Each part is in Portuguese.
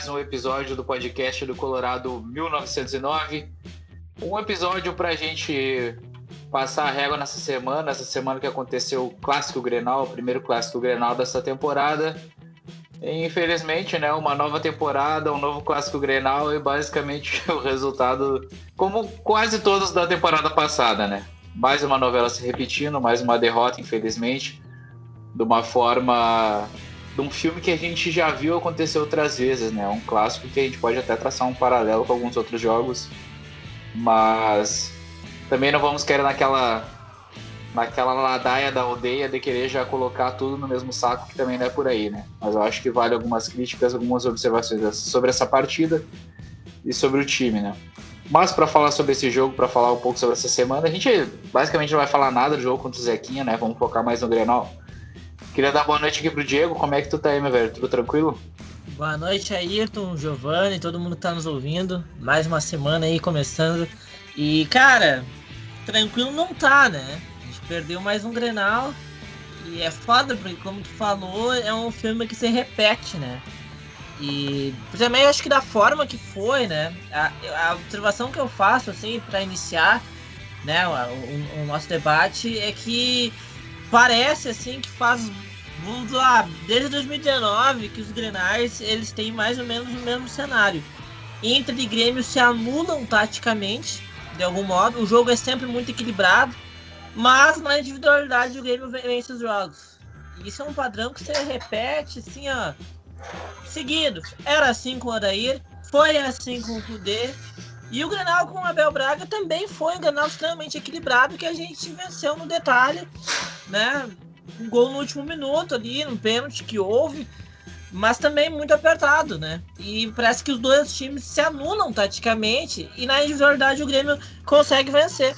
mais um episódio do podcast do Colorado 1909. Um episódio para a gente passar a régua nessa semana, essa semana que aconteceu o Clássico Grenal, o primeiro Clássico Grenal dessa temporada. E, infelizmente, né, uma nova temporada, um novo Clássico Grenal e basicamente o resultado, como quase todos da temporada passada, né? Mais uma novela se repetindo, mais uma derrota, infelizmente, de uma forma de um filme que a gente já viu acontecer outras vezes, né? Um clássico que a gente pode até traçar um paralelo com alguns outros jogos, mas também não vamos querer naquela naquela ladaia da aldeia de querer já colocar tudo no mesmo saco, que também não é por aí, né? Mas eu acho que vale algumas críticas, algumas observações sobre essa partida e sobre o time, né? Mas para falar sobre esse jogo, para falar um pouco sobre essa semana, a gente basicamente não vai falar nada do jogo contra o Zequinha, né? Vamos focar mais no Grenal. Queria dar boa noite aqui pro Diego. Como é que tu tá aí, meu velho? Tudo tranquilo? Boa noite, Ayrton, Giovanni, todo mundo que tá nos ouvindo. Mais uma semana aí começando. E, cara, tranquilo não tá, né? A gente perdeu mais um Grenal. E é foda, porque como tu falou, é um filme que se repete, né? E também acho que da forma que foi, né? A, a observação que eu faço, assim, para iniciar né, o, o, o nosso debate é que parece assim que faz vamos lá, desde 2019 que os Grenais eles têm mais ou menos o mesmo cenário. Inter e Grêmio se anulam taticamente, de algum modo. O jogo é sempre muito equilibrado, mas na individualidade o Grêmio vence os jogos. Isso é um padrão que se repete assim, ó, seguido. Era assim com o Adair, foi assim com o Kudê, e o Grenal com o Abel Braga também foi um Grenal extremamente equilibrado que a gente venceu no detalhe, né? Um gol no último minuto ali, um pênalti que houve, mas também muito apertado, né? E parece que os dois times se anulam taticamente e na individualidade o Grêmio consegue vencer.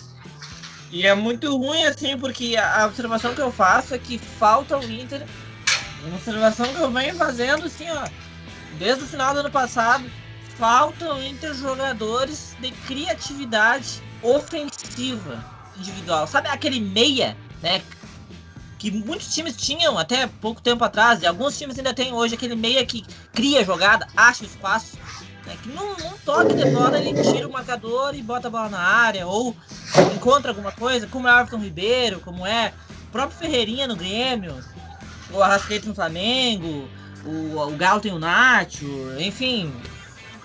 E é muito ruim assim, porque a observação que eu faço é que falta o Inter. Uma observação que eu venho fazendo assim, ó, desde o final do ano passado faltam entre jogadores de criatividade ofensiva individual. Sabe aquele meia, né? Que muitos times tinham até pouco tempo atrás, e alguns times ainda têm hoje aquele meia que cria jogada, acha espaço. Né, que num, num toque de bola ele tira o marcador e bota a bola na área, ou encontra alguma coisa, como é o Everton Ribeiro, como é o próprio Ferreirinha no Grêmio, o Arrascaeta no Flamengo, o, o Galo tem o Nacho, enfim,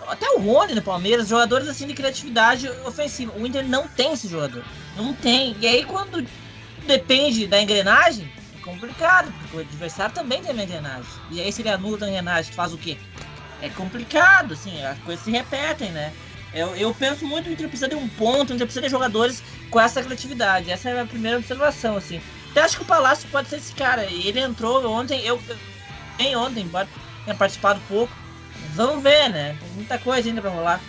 até o Rony no Palmeiras, jogadores assim de criatividade ofensiva. O Inter não tem esse jogador. Não tem. E aí quando depende da engrenagem, é complicado, porque o adversário também tem uma engrenagem. E aí se ele anula a engrenagem, faz o quê? É complicado, assim, as coisas se repetem, né? Eu, eu penso muito que o Inter precisa de um ponto, o Inter precisa de jogadores com essa criatividade. Essa é a primeira observação, assim. Até acho que o Palácio pode ser esse cara. Ele entrou ontem, eu nem ontem, embora tenha participado pouco Vamos ver, né? Tem muita coisa ainda pra rolar.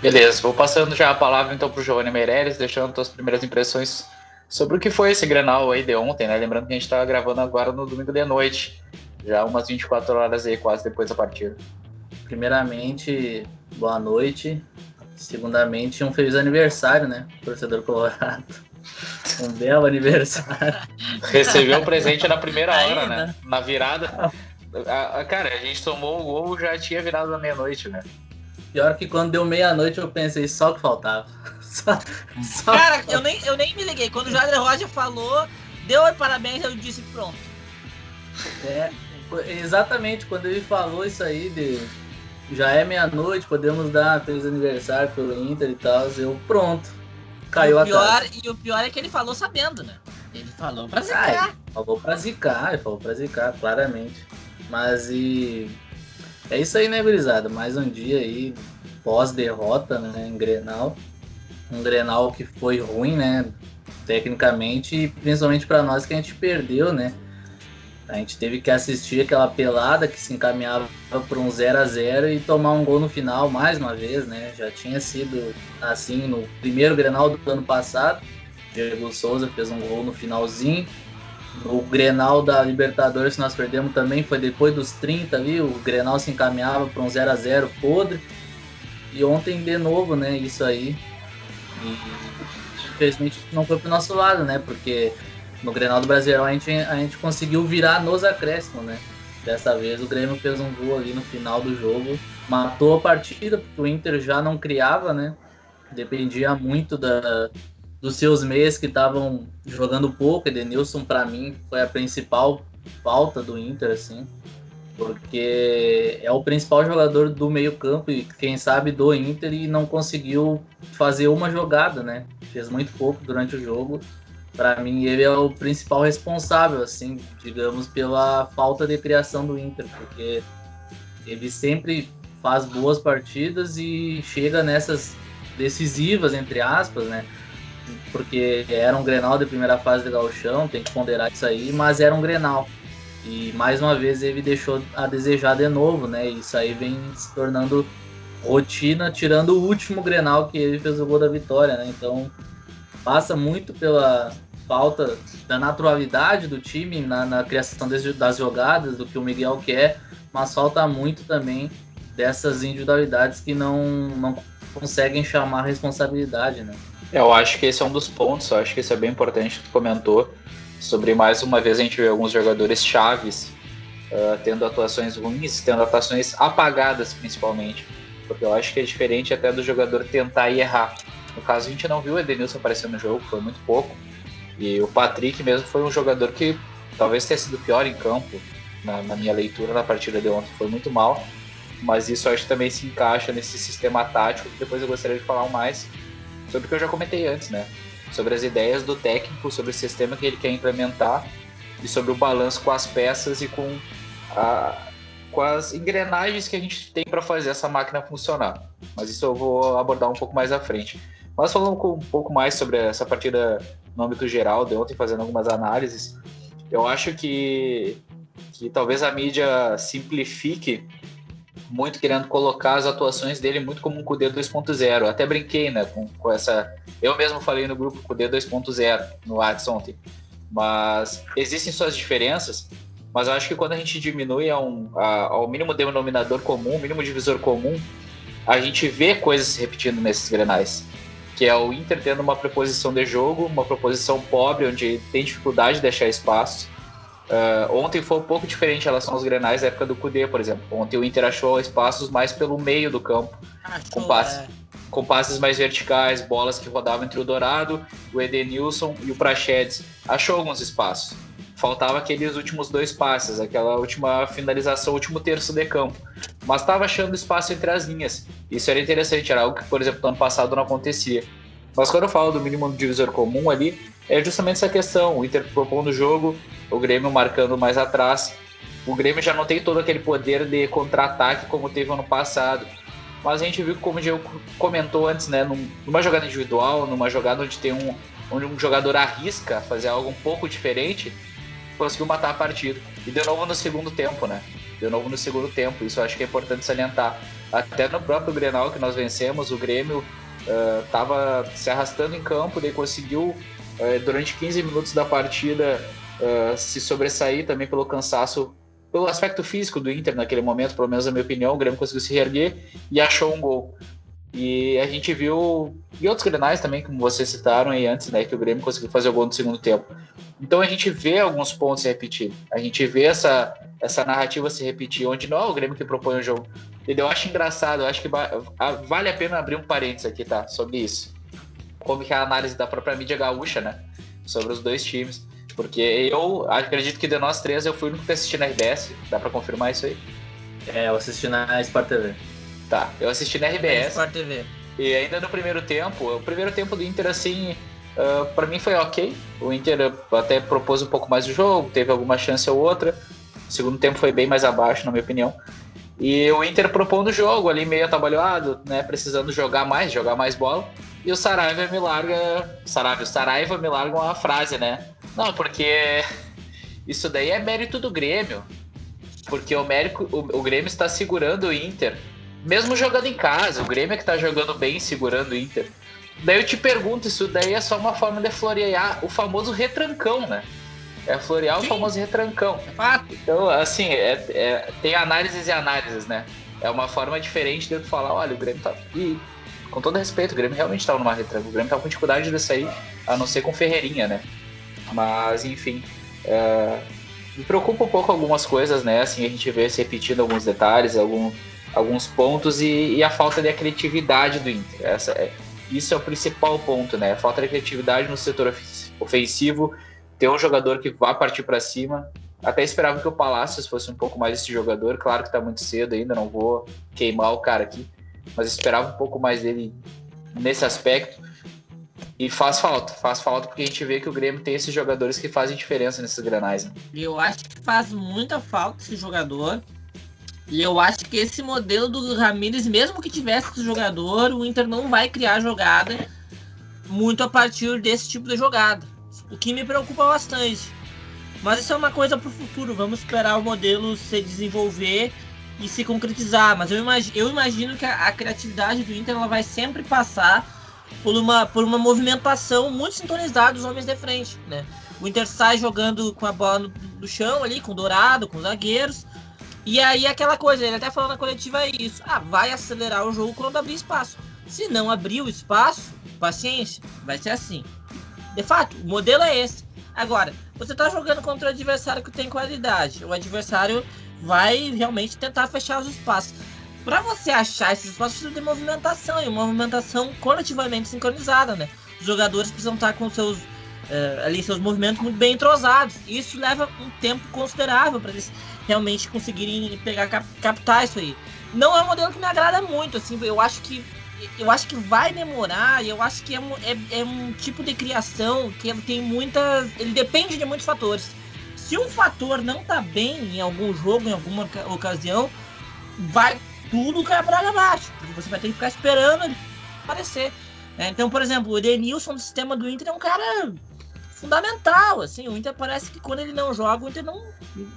Beleza, vou passando já a palavra então pro Giovanni Meirelles, deixando suas primeiras impressões sobre o que foi esse Granal aí de ontem, né? Lembrando que a gente tá gravando agora no domingo de noite, já umas 24 horas aí quase depois da partida. Primeiramente, boa noite. Segundamente, um feliz aniversário, né? Torcedor colorado. Um belo aniversário. Recebeu o presente na primeira hora, né? Na virada. A, a, cara, a gente tomou o gol já tinha virado a meia-noite, né? Pior que quando deu meia-noite eu pensei só que faltava. Só, só cara, eu nem, eu nem me liguei. Quando o Jader Roger falou, deu parabéns, eu disse pronto. É, exatamente, quando ele falou isso aí de já é meia-noite, podemos dar feliz aniversário pelo Inter e tal, eu pronto. Caiu a pior, E o pior é que ele falou sabendo, né? Ele falou pra zicar. Ah, falou pra zicar, ele falou pra zicar, claramente. Mas e. É isso aí, né, Brisada? Mais um dia aí, pós-derrota, né, em Grenal. Um Grenal que foi ruim, né? Tecnicamente, e principalmente para nós que a gente perdeu, né? A gente teve que assistir aquela pelada que se encaminhava para um 0 a 0 e tomar um gol no final mais uma vez, né? Já tinha sido assim no primeiro Grenal do ano passado. Diego Souza fez um gol no finalzinho, o Grenal da Libertadores que nós perdemos também foi depois dos 30 ali, o Grenal se encaminhava para um 0 a 0 podre. E ontem de novo, né, isso aí. E infelizmente não foi pro nosso lado, né? Porque no Grenal do Brasileirão a gente, a gente conseguiu virar nos acréscimos, né? Dessa vez o Grêmio fez um gol ali no final do jogo, matou a partida, porque o Inter já não criava, né? Dependia muito da, dos seus meias que estavam jogando pouco. Edenilson, para mim, foi a principal falta do Inter, assim, porque é o principal jogador do meio-campo e, quem sabe, do Inter e não conseguiu fazer uma jogada, né? Fez muito pouco durante o jogo para mim ele é o principal responsável, assim, digamos, pela falta de criação do Inter, porque ele sempre faz boas partidas e chega nessas decisivas, entre aspas, né? Porque era um Grenal de primeira fase de Gauchão, tem que ponderar isso aí, mas era um Grenal. E mais uma vez ele deixou a desejar de novo, né? E isso aí vem se tornando rotina, tirando o último Grenal que ele fez o gol da vitória, né? Então passa muito pela falta da naturalidade do time na, na criação das jogadas, do que o Miguel quer, mas falta muito também dessas individualidades que não, não conseguem chamar responsabilidade, né? Eu acho que esse é um dos pontos, eu acho que isso é bem importante que tu comentou, sobre mais uma vez a gente vê alguns jogadores chaves uh, tendo atuações ruins, tendo atuações apagadas principalmente, porque eu acho que é diferente até do jogador tentar e errar. No caso, a gente não viu o Edenilson aparecer no jogo, foi muito pouco. E o Patrick mesmo foi um jogador que talvez tenha sido pior em campo, na, na minha leitura na partida de ontem, foi muito mal. Mas isso acho que também se encaixa nesse sistema tático, que depois eu gostaria de falar mais sobre o que eu já comentei antes, né? Sobre as ideias do técnico, sobre o sistema que ele quer implementar e sobre o balanço com as peças e com, a, com as engrenagens que a gente tem para fazer essa máquina funcionar. Mas isso eu vou abordar um pouco mais à frente. Mas falando um pouco mais sobre essa partida no âmbito geral, de ontem fazendo algumas análises, eu acho que, que talvez a mídia simplifique muito querendo colocar as atuações dele muito como um Kudê 2.0. Até brinquei, né, com, com, essa... Eu mesmo falei no grupo Kudê 2.0 no Whats ontem. Mas existem suas diferenças, mas eu acho que quando a gente diminui a um, a, ao mínimo denominador comum, mínimo divisor comum, a gente vê coisas se repetindo nesses grenais que é o Inter tendo uma preposição de jogo, uma proposição pobre, onde tem dificuldade de deixar espaço. Uh, ontem foi um pouco diferente em relação aos grenais da época do Cudê, por exemplo. Ontem o Inter achou espaços mais pelo meio do campo, achou, com, passes, é. com passes mais verticais, bolas que rodavam entre o Dourado, o Edenilson e o Prachedes. Achou alguns espaços. Faltava aqueles últimos dois passes, aquela última finalização, último terço de campo. Mas estava achando espaço entre as linhas. Isso era interessante, era algo que, por exemplo, no ano passado não acontecia. Mas quando eu falo do mínimo divisor comum ali, é justamente essa questão: o Inter propondo o jogo, o Grêmio marcando mais atrás. O Grêmio já não tem todo aquele poder de contra-ataque como teve ano passado. Mas a gente viu, como o Diego comentou antes, né, numa jogada individual, numa jogada onde tem um, onde um jogador arrisca fazer algo um pouco diferente, conseguiu matar a partida. E de novo no segundo tempo, né? De novo no segundo tempo. Isso eu acho que é importante salientar. Até no próprio Grenal que nós vencemos, o Grêmio estava uh, se arrastando em campo, daí conseguiu, uh, durante 15 minutos da partida, uh, se sobressair também pelo cansaço, pelo aspecto físico do Inter naquele momento, pelo menos na minha opinião. O Grêmio conseguiu se reerguer e achou um gol. E a gente viu, e outros grenais também, como vocês citaram aí antes, né, que o Grêmio conseguiu fazer o gol no segundo tempo. Então a gente vê alguns pontos se repetir. A gente vê essa, essa narrativa se repetir, onde não é o Grêmio que propõe o jogo. E eu acho engraçado, eu acho que vale a pena abrir um parênteses aqui, tá? Sobre isso. Como que é a análise da própria mídia gaúcha, né? Sobre os dois times. Porque eu acredito que de nós três eu fui o único que assisti na RBS. Dá pra confirmar isso aí? É, eu assisti na Sport TV. Tá, eu assisti na RBS. Sport TV. E ainda no primeiro tempo, o primeiro tempo do Inter, assim, uh, para mim foi ok. O Inter até propôs um pouco mais o jogo, teve alguma chance ou outra. O segundo tempo foi bem mais abaixo, na minha opinião. E o Inter propondo o jogo ali meio atabalhado, né? Precisando jogar mais, jogar mais bola. E o Saraiva me larga. Saraiva, o Saraiva me larga uma frase, né? Não, porque isso daí é mérito do Grêmio. Porque o, mérito, o, o Grêmio está segurando o Inter mesmo jogando em casa, o Grêmio é que tá jogando bem, segurando o Inter. Daí eu te pergunto, isso daí é só uma forma de florear o famoso retrancão, né? É florear Sim. o famoso retrancão. Fato. Então, assim, é, é, tem análises e análises, né? É uma forma diferente de eu falar, olha, o Grêmio tá. E, com todo respeito, o Grêmio realmente tá numa retranca. O Grêmio tá com dificuldade de sair, a não ser com Ferreirinha, né? Mas, enfim. É... me preocupa um pouco algumas coisas, né? Assim, a gente vê se repetindo alguns detalhes, algum, alguns pontos e, e, a falta de criatividade do Inter. Essa é, isso é o principal ponto, né? A falta de criatividade no setor ofensivo, ter um jogador que vá partir para cima. Até esperava que o Palácios fosse um pouco mais esse jogador. Claro que tá muito cedo ainda, não vou queimar o cara aqui, mas esperava um pouco mais dele nesse aspecto. E faz falta, faz falta porque a gente vê que o Grêmio tem esses jogadores que fazem diferença nesses granais. Né? Eu acho que faz muita falta esse jogador. E eu acho que esse modelo do Ramires, mesmo que tivesse esse jogador, o Inter não vai criar jogada muito a partir desse tipo de jogada. O que me preocupa bastante. Mas isso é uma coisa para o futuro. Vamos esperar o modelo se desenvolver e se concretizar. Mas eu imagino, eu imagino que a, a criatividade do Inter ela vai sempre passar por uma, por uma movimentação muito sintonizada dos homens de frente, né? O Inter sai jogando com a bola no, no chão ali, com o Dourado, com os zagueiros. E aí aquela coisa, ele até falou na coletiva isso. Ah, vai acelerar o jogo quando abrir espaço. Se não abrir o espaço, paciência, vai ser assim. De fato, o modelo é esse. Agora, você tá jogando contra o adversário que tem qualidade. O adversário vai realmente tentar fechar os espaços para você achar esses espaços precisa de movimentação e movimentação coletivamente sincronizada, né? Os jogadores precisam estar com seus uh, ali seus movimentos muito bem entrosados. Isso leva um tempo considerável para eles realmente conseguirem pegar cap captar isso aí. Não é um modelo que me agrada muito, assim, eu acho que eu acho que vai demorar eu acho que é é, é um tipo de criação que tem muitas. Ele depende de muitos fatores. Se um fator não tá bem em algum jogo, em alguma ocasião, vai tudo cai para abaixo, porque você vai ter que ficar esperando ele aparecer. É, então, por exemplo, o Edenilson do sistema do Inter é um cara fundamental, assim, o Inter parece que quando ele não joga, o Inter não,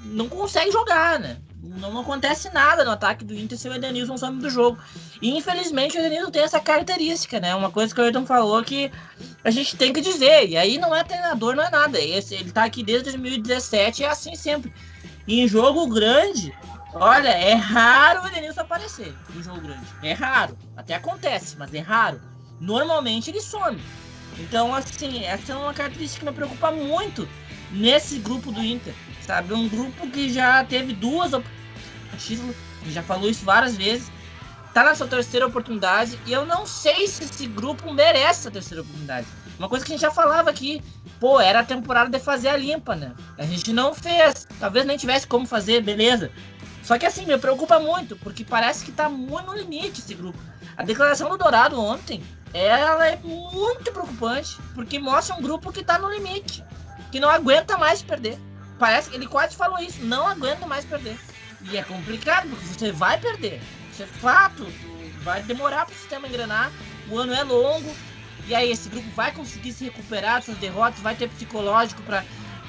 não consegue jogar, né? Não, não acontece nada no ataque do Inter se o Edenilson some do jogo. E infelizmente o Edenilson tem essa característica, né? Uma coisa que o Ayrton falou que a gente tem que dizer. E aí não é treinador, não é nada. Ele tá aqui desde 2017 e é assim sempre. E em jogo grande, Olha, é raro o Edenilson aparecer no jogo grande. É raro. Até acontece, mas é raro. Normalmente ele some. Então, assim, essa é uma característica que me preocupa muito nesse grupo do Inter. Sabe? Um grupo que já teve duas título, já falou isso várias vezes. Tá na sua terceira oportunidade e eu não sei se esse grupo merece a terceira oportunidade. Uma coisa que a gente já falava aqui, pô, era a temporada de fazer a limpa, né? A gente não fez, talvez nem tivesse como fazer, beleza. Só que assim, me preocupa muito, porque parece que tá muito no limite esse grupo. A declaração do Dourado ontem, ela é muito preocupante, porque mostra um grupo que tá no limite, que não aguenta mais perder. Parece que ele quase falou isso, não aguenta mais perder. E é complicado, porque você vai perder. Isso é fato. Vai demorar para o sistema engrenar. O ano é longo. E aí esse grupo vai conseguir se recuperar dessas derrotas, vai ter psicológico para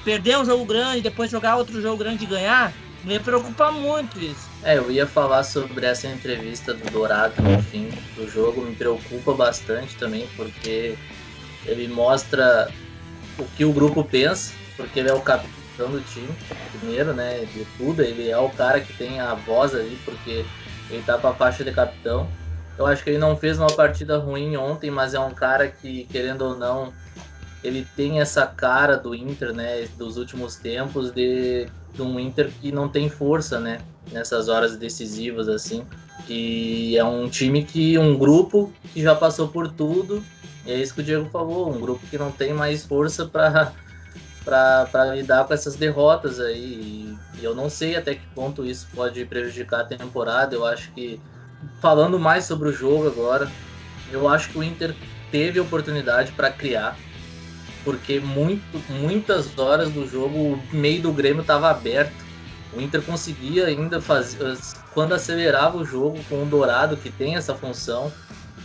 perder um jogo grande, depois jogar outro jogo grande e ganhar. Me preocupa muito isso. É, eu ia falar sobre essa entrevista do Dourado no fim do jogo, me preocupa bastante também, porque ele mostra o que o grupo pensa, porque ele é o capitão do time, primeiro, né, de tudo, ele é o cara que tem a voz ali, porque ele tá com a faixa de capitão. Eu acho que ele não fez uma partida ruim ontem, mas é um cara que, querendo ou não, ele tem essa cara do Inter, né, dos últimos tempos, de, de um Inter que não tem força, né, nessas horas decisivas, assim. E é um time que, um grupo que já passou por tudo, e é isso que o Diego falou, um grupo que não tem mais força para para lidar com essas derrotas aí. E eu não sei até que ponto isso pode prejudicar a temporada. Eu acho que, falando mais sobre o jogo agora, eu acho que o Inter teve oportunidade para criar, porque muito, muitas horas do jogo o meio do Grêmio estava aberto. O Inter conseguia ainda fazer, quando acelerava o jogo com o Dourado, que tem essa função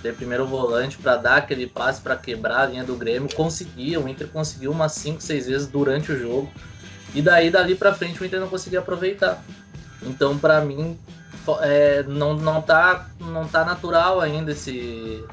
de primeiro volante para dar aquele passe para quebrar a linha do Grêmio, conseguia. O Inter conseguiu umas 5, 6 vezes durante o jogo. E daí, dali para frente, o Inter não conseguia aproveitar. Então, para mim, é, não, não, tá, não tá natural ainda esse,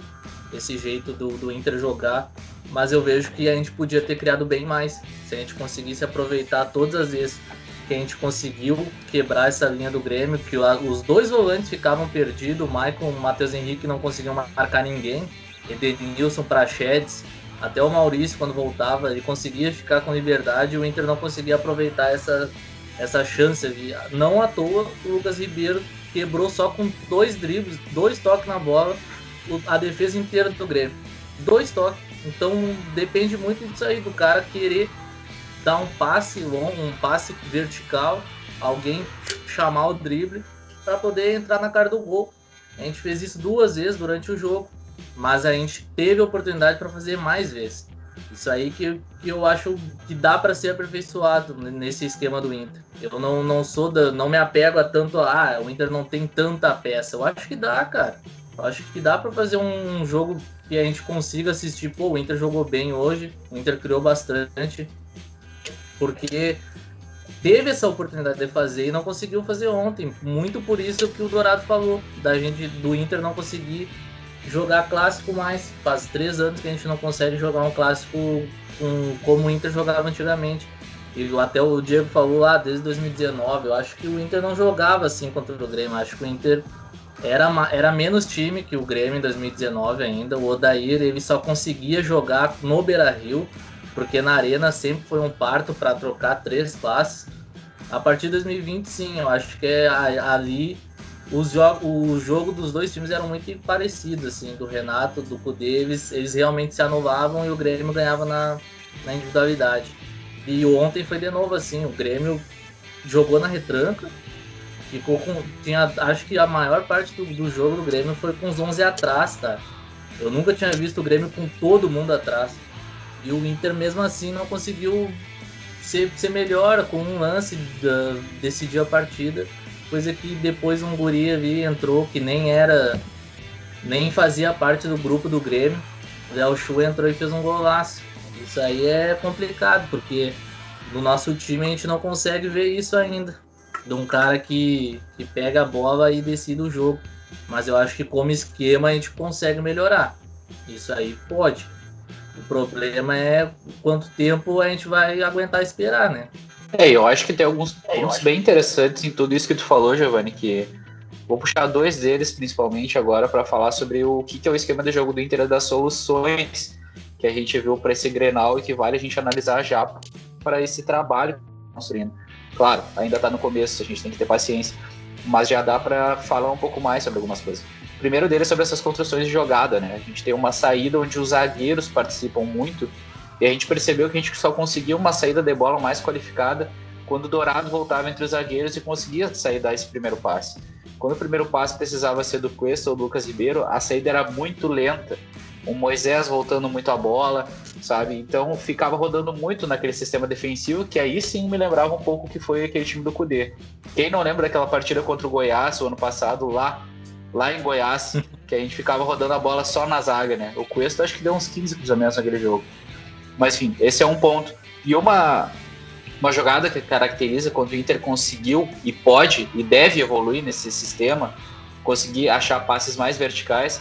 esse jeito do, do Inter jogar mas eu vejo que a gente podia ter criado bem mais se a gente conseguisse aproveitar todas as vezes que a gente conseguiu quebrar essa linha do Grêmio, que os dois volantes ficavam perdidos, o Maicon o Matheus Henrique não conseguiam marcar ninguém, Edenilson para Chedes, até o Maurício quando voltava, ele conseguia ficar com liberdade o Inter não conseguia aproveitar essa, essa chance ali. Não à toa o Lucas Ribeiro quebrou só com dois dribles, dois toques na bola, a defesa inteira do Grêmio. Dois toques. Então depende muito disso aí, do cara querer dar um passe longo, um passe vertical, alguém chamar o drible para poder entrar na cara do gol. A gente fez isso duas vezes durante o jogo, mas a gente teve a oportunidade para fazer mais vezes. Isso aí que, que eu acho que dá para ser aperfeiçoado nesse esquema do Inter. Eu não, não sou da, não me apego a tanto ah, o Inter não tem tanta peça. Eu acho que dá, cara. Acho que dá para fazer um jogo que a gente consiga assistir. Pô, o Inter jogou bem hoje, o Inter criou bastante, porque teve essa oportunidade de fazer e não conseguiu fazer ontem. Muito por isso que o Dourado falou, da gente do Inter não conseguir jogar clássico mais. Faz três anos que a gente não consegue jogar um clássico um, como o Inter jogava antigamente. E até o Diego falou lá, desde 2019, eu acho que o Inter não jogava assim contra o Grêmio. Acho que o Inter era, era menos time que o Grêmio em 2019 ainda. O Odair ele só conseguia jogar no Beira Rio, porque na Arena sempre foi um parto para trocar três classes. A partir de 2020, sim, eu acho que é ali os jo o jogo dos dois times eram muito parecidos, assim, do Renato, do Cudê, eles, eles realmente se anulavam e o Grêmio ganhava na, na individualidade. E ontem foi de novo assim, o Grêmio jogou na retranca, ficou com. Tinha, acho que a maior parte do, do jogo do Grêmio foi com os 11 atrás, tá? Eu nunca tinha visto o Grêmio com todo mundo atrás. E o Inter, mesmo assim, não conseguiu ser, ser melhor com um lance, de, decidir a partida. Coisa que depois um guri ali entrou que nem era. nem fazia parte do grupo do Grêmio. O Léo Chu entrou e fez um golaço. Isso aí é complicado, porque no nosso time a gente não consegue ver isso ainda. De um cara que, que pega a bola e decide o jogo. Mas eu acho que como esquema a gente consegue melhorar. Isso aí pode. O problema é quanto tempo a gente vai aguentar esperar, né? É, eu acho que tem alguns é, pontos bem interessantes em tudo isso que tu falou, Giovanni, que vou puxar dois deles principalmente agora para falar sobre o que, que é o esquema de jogo do Inter das soluções que a gente viu para esse Grenal e que vale a gente analisar já para esse trabalho construindo. Claro, ainda está no começo, a gente tem que ter paciência, mas já dá para falar um pouco mais sobre algumas coisas. O primeiro deles é sobre essas construções de jogada, né? A gente tem uma saída onde os zagueiros participam muito e a gente percebeu que a gente só conseguia uma saída de bola mais qualificada quando o Dourado voltava entre os zagueiros e conseguia sair dar esse primeiro passe. Quando o primeiro passe precisava ser do Cuesta ou do Lucas Ribeiro, a saída era muito lenta o Moisés voltando muito a bola, sabe? Então ficava rodando muito naquele sistema defensivo, que aí sim me lembrava um pouco que foi aquele time do Cudê. Quem não lembra daquela partida contra o Goiás o ano passado, lá, lá em Goiás, que a gente ficava rodando a bola só na zaga, né? O Cuesta acho que deu uns 15 cruzamentos naquele jogo. Mas enfim, esse é um ponto. E uma, uma jogada que caracteriza quando o Inter conseguiu e pode e deve evoluir nesse sistema, conseguir achar passes mais verticais,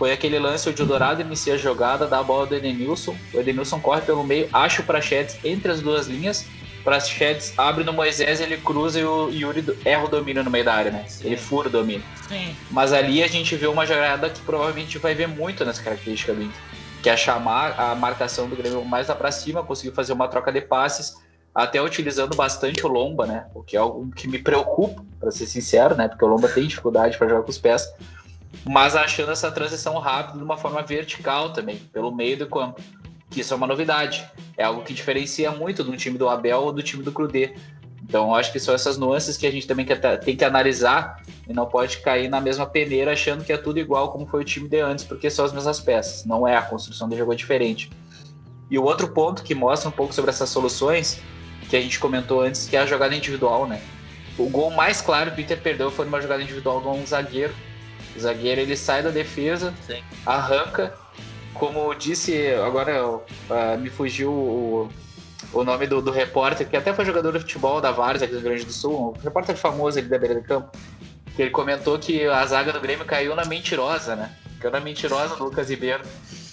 foi aquele lance onde o Dourado inicia a jogada, dá a bola do Edenilson. O Edenilson corre pelo meio, acha o Prachetes entre as duas linhas. Prachetes abre no Moisés, ele cruza e o Yuri erra o domínio no meio da área, né? Ele fura o domínio. Sim. Mas ali a gente vê uma jogada que provavelmente vai ver muito nessa característica do Inter. Que é chamar a marcação do Grêmio mais lá pra cima, conseguir fazer uma troca de passes, até utilizando bastante o Lomba, né? O que é algo que me preocupa, para ser sincero, né? Porque o Lomba tem dificuldade para jogar com os pés mas achando essa transição rápida de uma forma vertical também, pelo meio do campo. Que isso é uma novidade. É algo que diferencia muito do time do Abel ou do time do Crudê. Então, acho que são essas nuances que a gente também tem que analisar e não pode cair na mesma peneira achando que é tudo igual como foi o time de antes, porque são as mesmas peças. Não é, a construção do jogo é diferente. E o outro ponto que mostra um pouco sobre essas soluções, que a gente comentou antes, que é a jogada individual, né? O gol mais claro que o Inter perdeu foi numa jogada individual de um zagueiro, o zagueiro ele sai da defesa, Sim. arranca. Como disse, agora uh, me fugiu o, o nome do, do, repórter, que até foi jogador de futebol da Várzea aqui do Rio Grande do Sul, um repórter famoso ali da beira do campo, que ele comentou que a zaga do Grêmio caiu na mentirosa, né? Caiu na mentirosa do Lucas Ribeiro,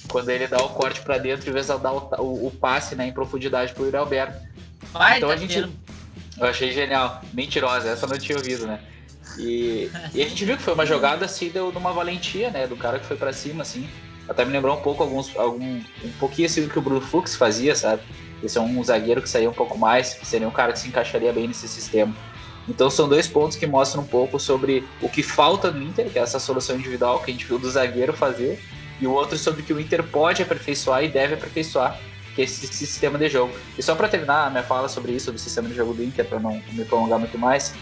quando ele dá o corte para dentro, em vez de dar o, o, o passe né, em profundidade pro Yuri Alberto. Vai, então tá a gente. Eu achei genial. Mentirosa, essa eu não tinha ouvido, né? E, e, a gente viu que foi uma jogada assim deu numa valentia, né? Do cara que foi para cima, assim. Até me lembrou um pouco alguns, algum, um pouquinho assim do que o Bruno Fux fazia, sabe? Esse é um zagueiro que saía um pouco mais, que seria um cara que se encaixaria bem nesse sistema. Então são dois pontos que mostram um pouco sobre o que falta no Inter, que é essa solução individual que a gente viu do zagueiro fazer, e o outro sobre o que o Inter pode aperfeiçoar e deve aperfeiçoar, que é esse sistema de jogo. E só para terminar a minha fala sobre isso, do sistema de jogo do Inter, para não me prolongar muito mais,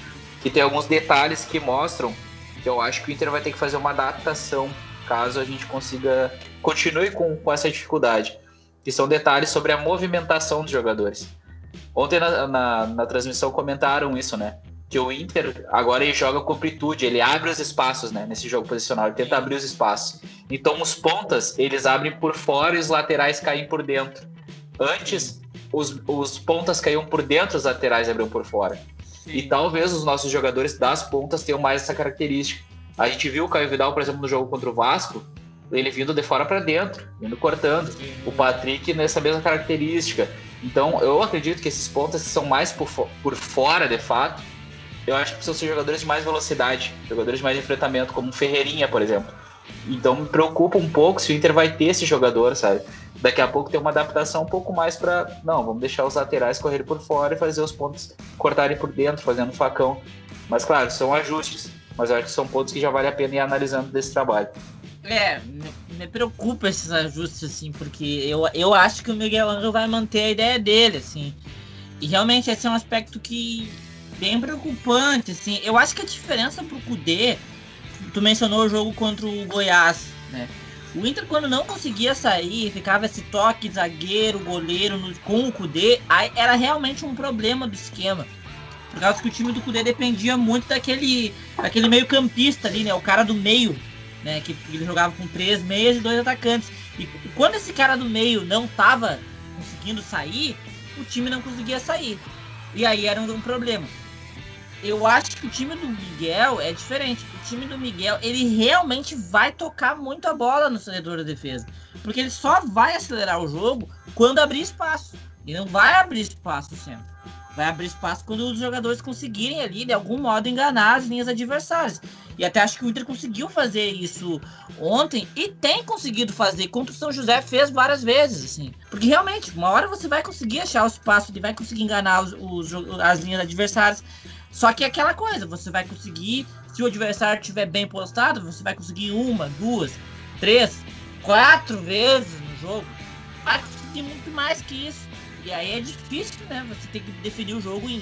que tem alguns detalhes que mostram que eu acho que o Inter vai ter que fazer uma adaptação caso a gente consiga continue com, com essa dificuldade, que são detalhes sobre a movimentação dos jogadores. Ontem na, na, na transmissão comentaram isso, né? que o Inter agora ele joga com amplitude, ele abre os espaços, né, nesse jogo posicional, ele tenta abrir os espaços. Então os pontas, eles abrem por fora e os laterais caem por dentro. Antes, os, os pontas caíam por dentro, os laterais abriam por fora. Sim. E talvez os nossos jogadores das pontas tenham mais essa característica. A gente viu o Caio Vidal, por exemplo, no jogo contra o Vasco, ele vindo de fora para dentro, vindo cortando. Sim. O Patrick nessa mesma característica. Então, eu acredito que esses pontas são mais por, por fora, de fato, eu acho que precisam ser jogadores de mais velocidade, jogadores de mais enfrentamento, como o Ferreirinha, por exemplo. Então me preocupa um pouco se o Inter vai ter esse jogador, sabe? Daqui a pouco tem uma adaptação um pouco mais para não, vamos deixar os laterais correrem por fora e fazer os pontos cortarem por dentro, fazendo facão. Mas claro, são ajustes, mas eu acho que são pontos que já vale a pena ir analisando desse trabalho. É, me, me preocupa esses ajustes, assim, porque eu, eu acho que o Miguel Angel vai manter a ideia dele, assim. E realmente esse é um aspecto que bem preocupante, assim. Eu acho que a diferença pro Kudê, tu mencionou o jogo contra o Goiás, né? O Inter, quando não conseguia sair, ficava esse toque zagueiro, goleiro no, com o Kudê, aí era realmente um problema do esquema. Por causa que o time do Kudê dependia muito daquele, daquele meio campista ali, né? O cara do meio, né? Que ele jogava com três meias e dois atacantes. E quando esse cara do meio não tava conseguindo sair, o time não conseguia sair. E aí era um, um problema eu acho que o time do Miguel é diferente. O time do Miguel, ele realmente vai tocar muito a bola no setor da defesa. Porque ele só vai acelerar o jogo quando abrir espaço. E não vai abrir espaço sempre. Vai abrir espaço quando os jogadores conseguirem ali, de algum modo, enganar as linhas adversárias. E até acho que o Inter conseguiu fazer isso ontem e tem conseguido fazer, contra o São José fez várias vezes, assim. Porque realmente, uma hora você vai conseguir achar o espaço, e vai conseguir enganar os, os, as linhas adversárias. Só que é aquela coisa, você vai conseguir, se o adversário estiver bem postado, você vai conseguir uma, duas, três, quatro vezes no jogo. Vai conseguir muito mais que isso. E aí é difícil, né? Você tem que definir o jogo em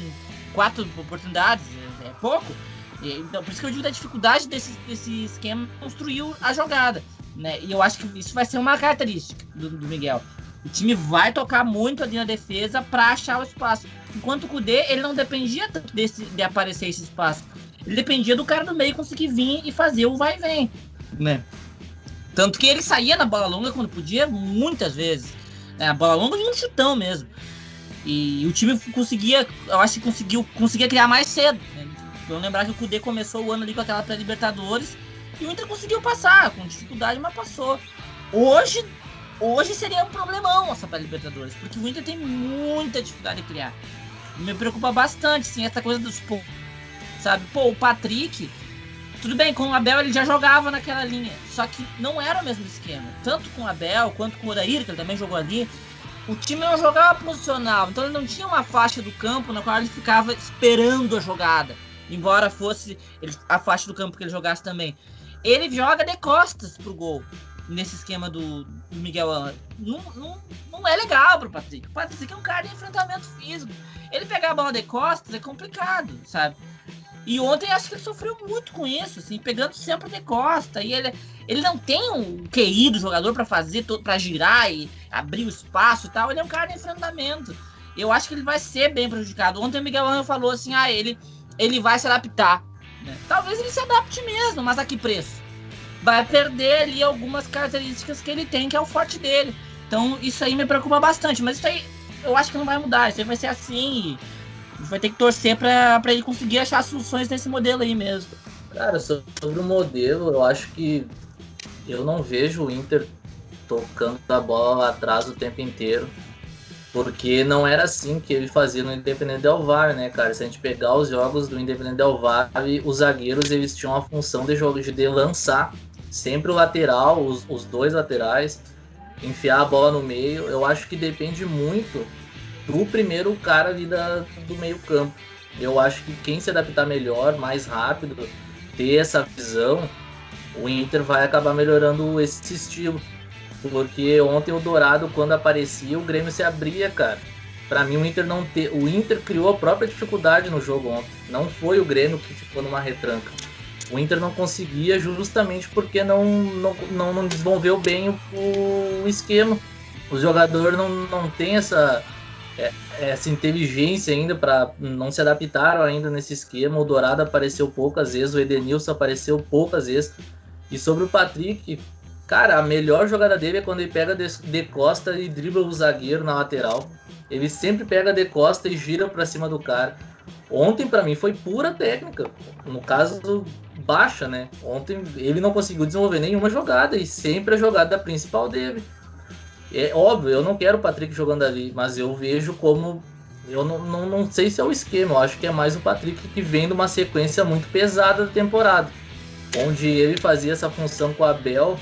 quatro oportunidades, é, é pouco. Então, por isso que eu digo da dificuldade desse, desse esquema construir a jogada. Né? E eu acho que isso vai ser uma característica do, do Miguel. O time vai tocar muito ali na defesa para achar o espaço. Enquanto o Kudê, ele não dependia tanto desse, de aparecer esse espaço. Ele dependia do cara do meio conseguir vir e fazer o vai e vem. Né? Tanto que ele saía na bola longa quando podia, muitas vezes. Né? A bola longa de um chutão mesmo. E o time conseguia, eu acho que conseguiu, conseguia criar mais cedo. Né? Vamos lembrar que o Kudê começou o ano ali com aquela pré-Libertadores e o Inter conseguiu passar, com dificuldade, mas passou. Hoje Hoje seria um problemão essa para Libertadores, porque o Inter tem muita dificuldade de criar. Me preocupa bastante, sim, essa coisa dos pontos. Sabe? Pô, o Patrick, tudo bem, com o Abel ele já jogava naquela linha, só que não era o mesmo esquema. Tanto com o Abel quanto com o Odair, que ele também jogou ali, o time não jogava posicional, então ele não tinha uma faixa do campo na qual ele ficava esperando a jogada, embora fosse a faixa do campo que ele jogasse também. Ele joga de costas pro gol nesse esquema do, do Miguel Angel. Não, não, não é legal pro Patrick. O Patrick é um cara de enfrentamento físico. Ele pegar a bola de costas é complicado, sabe? E ontem acho que ele sofreu muito com isso, assim, pegando sempre de costa. E ele, ele não tem um QI do jogador para fazer, para girar e abrir o espaço e tal. Ele é um cara de enfrentamento. Eu acho que ele vai ser bem prejudicado. Ontem o Miguel Angel falou assim: ah, ele, ele vai se adaptar. Né? Talvez ele se adapte mesmo, mas a que preço? Vai perder ali algumas características que ele tem, que é o forte dele. Então isso aí me preocupa bastante, mas isso aí eu acho que não vai mudar, isso aí vai ser assim. vai ter que torcer para ele conseguir achar soluções nesse modelo aí mesmo. Cara, sobre o modelo, eu acho que eu não vejo o Inter tocando a bola atrás o tempo inteiro. Porque não era assim que ele fazia no Independente Del Var, né, cara? Se a gente pegar os jogos do Independente Del Var, os zagueiros eles tinham a função de jogo de lançar sempre o lateral, os, os dois laterais, enfiar a bola no meio. Eu acho que depende muito pro primeiro cara ali da, do meio campo. Eu acho que quem se adaptar melhor, mais rápido, ter essa visão, o Inter vai acabar melhorando esse estilo. Porque ontem o Dourado, quando aparecia, o Grêmio se abria, cara. Para mim o Inter não te... o Inter criou a própria dificuldade no jogo ontem. Não foi o Grêmio que ficou numa retranca. O Inter não conseguia justamente porque não, não, não, desenvolveu bem o, o esquema. Os jogadores não, não têm essa, é, essa inteligência ainda para não se adaptaram ainda nesse esquema. O Dourado apareceu poucas vezes, o Edenilson apareceu poucas vezes. E sobre o Patrick, cara, a melhor jogada dele é quando ele pega de costa e dribla o zagueiro na lateral. Ele sempre pega de costa e gira para cima do cara. Ontem para mim foi pura técnica. No caso baixa, né? Ontem ele não conseguiu desenvolver nenhuma jogada e sempre a jogada principal dele. É óbvio, eu não quero o Patrick jogando ali, mas eu vejo como. Eu não, não, não sei se é o esquema, eu acho que é mais o Patrick que vem de uma sequência muito pesada da temporada. Onde ele fazia essa função com o Abel,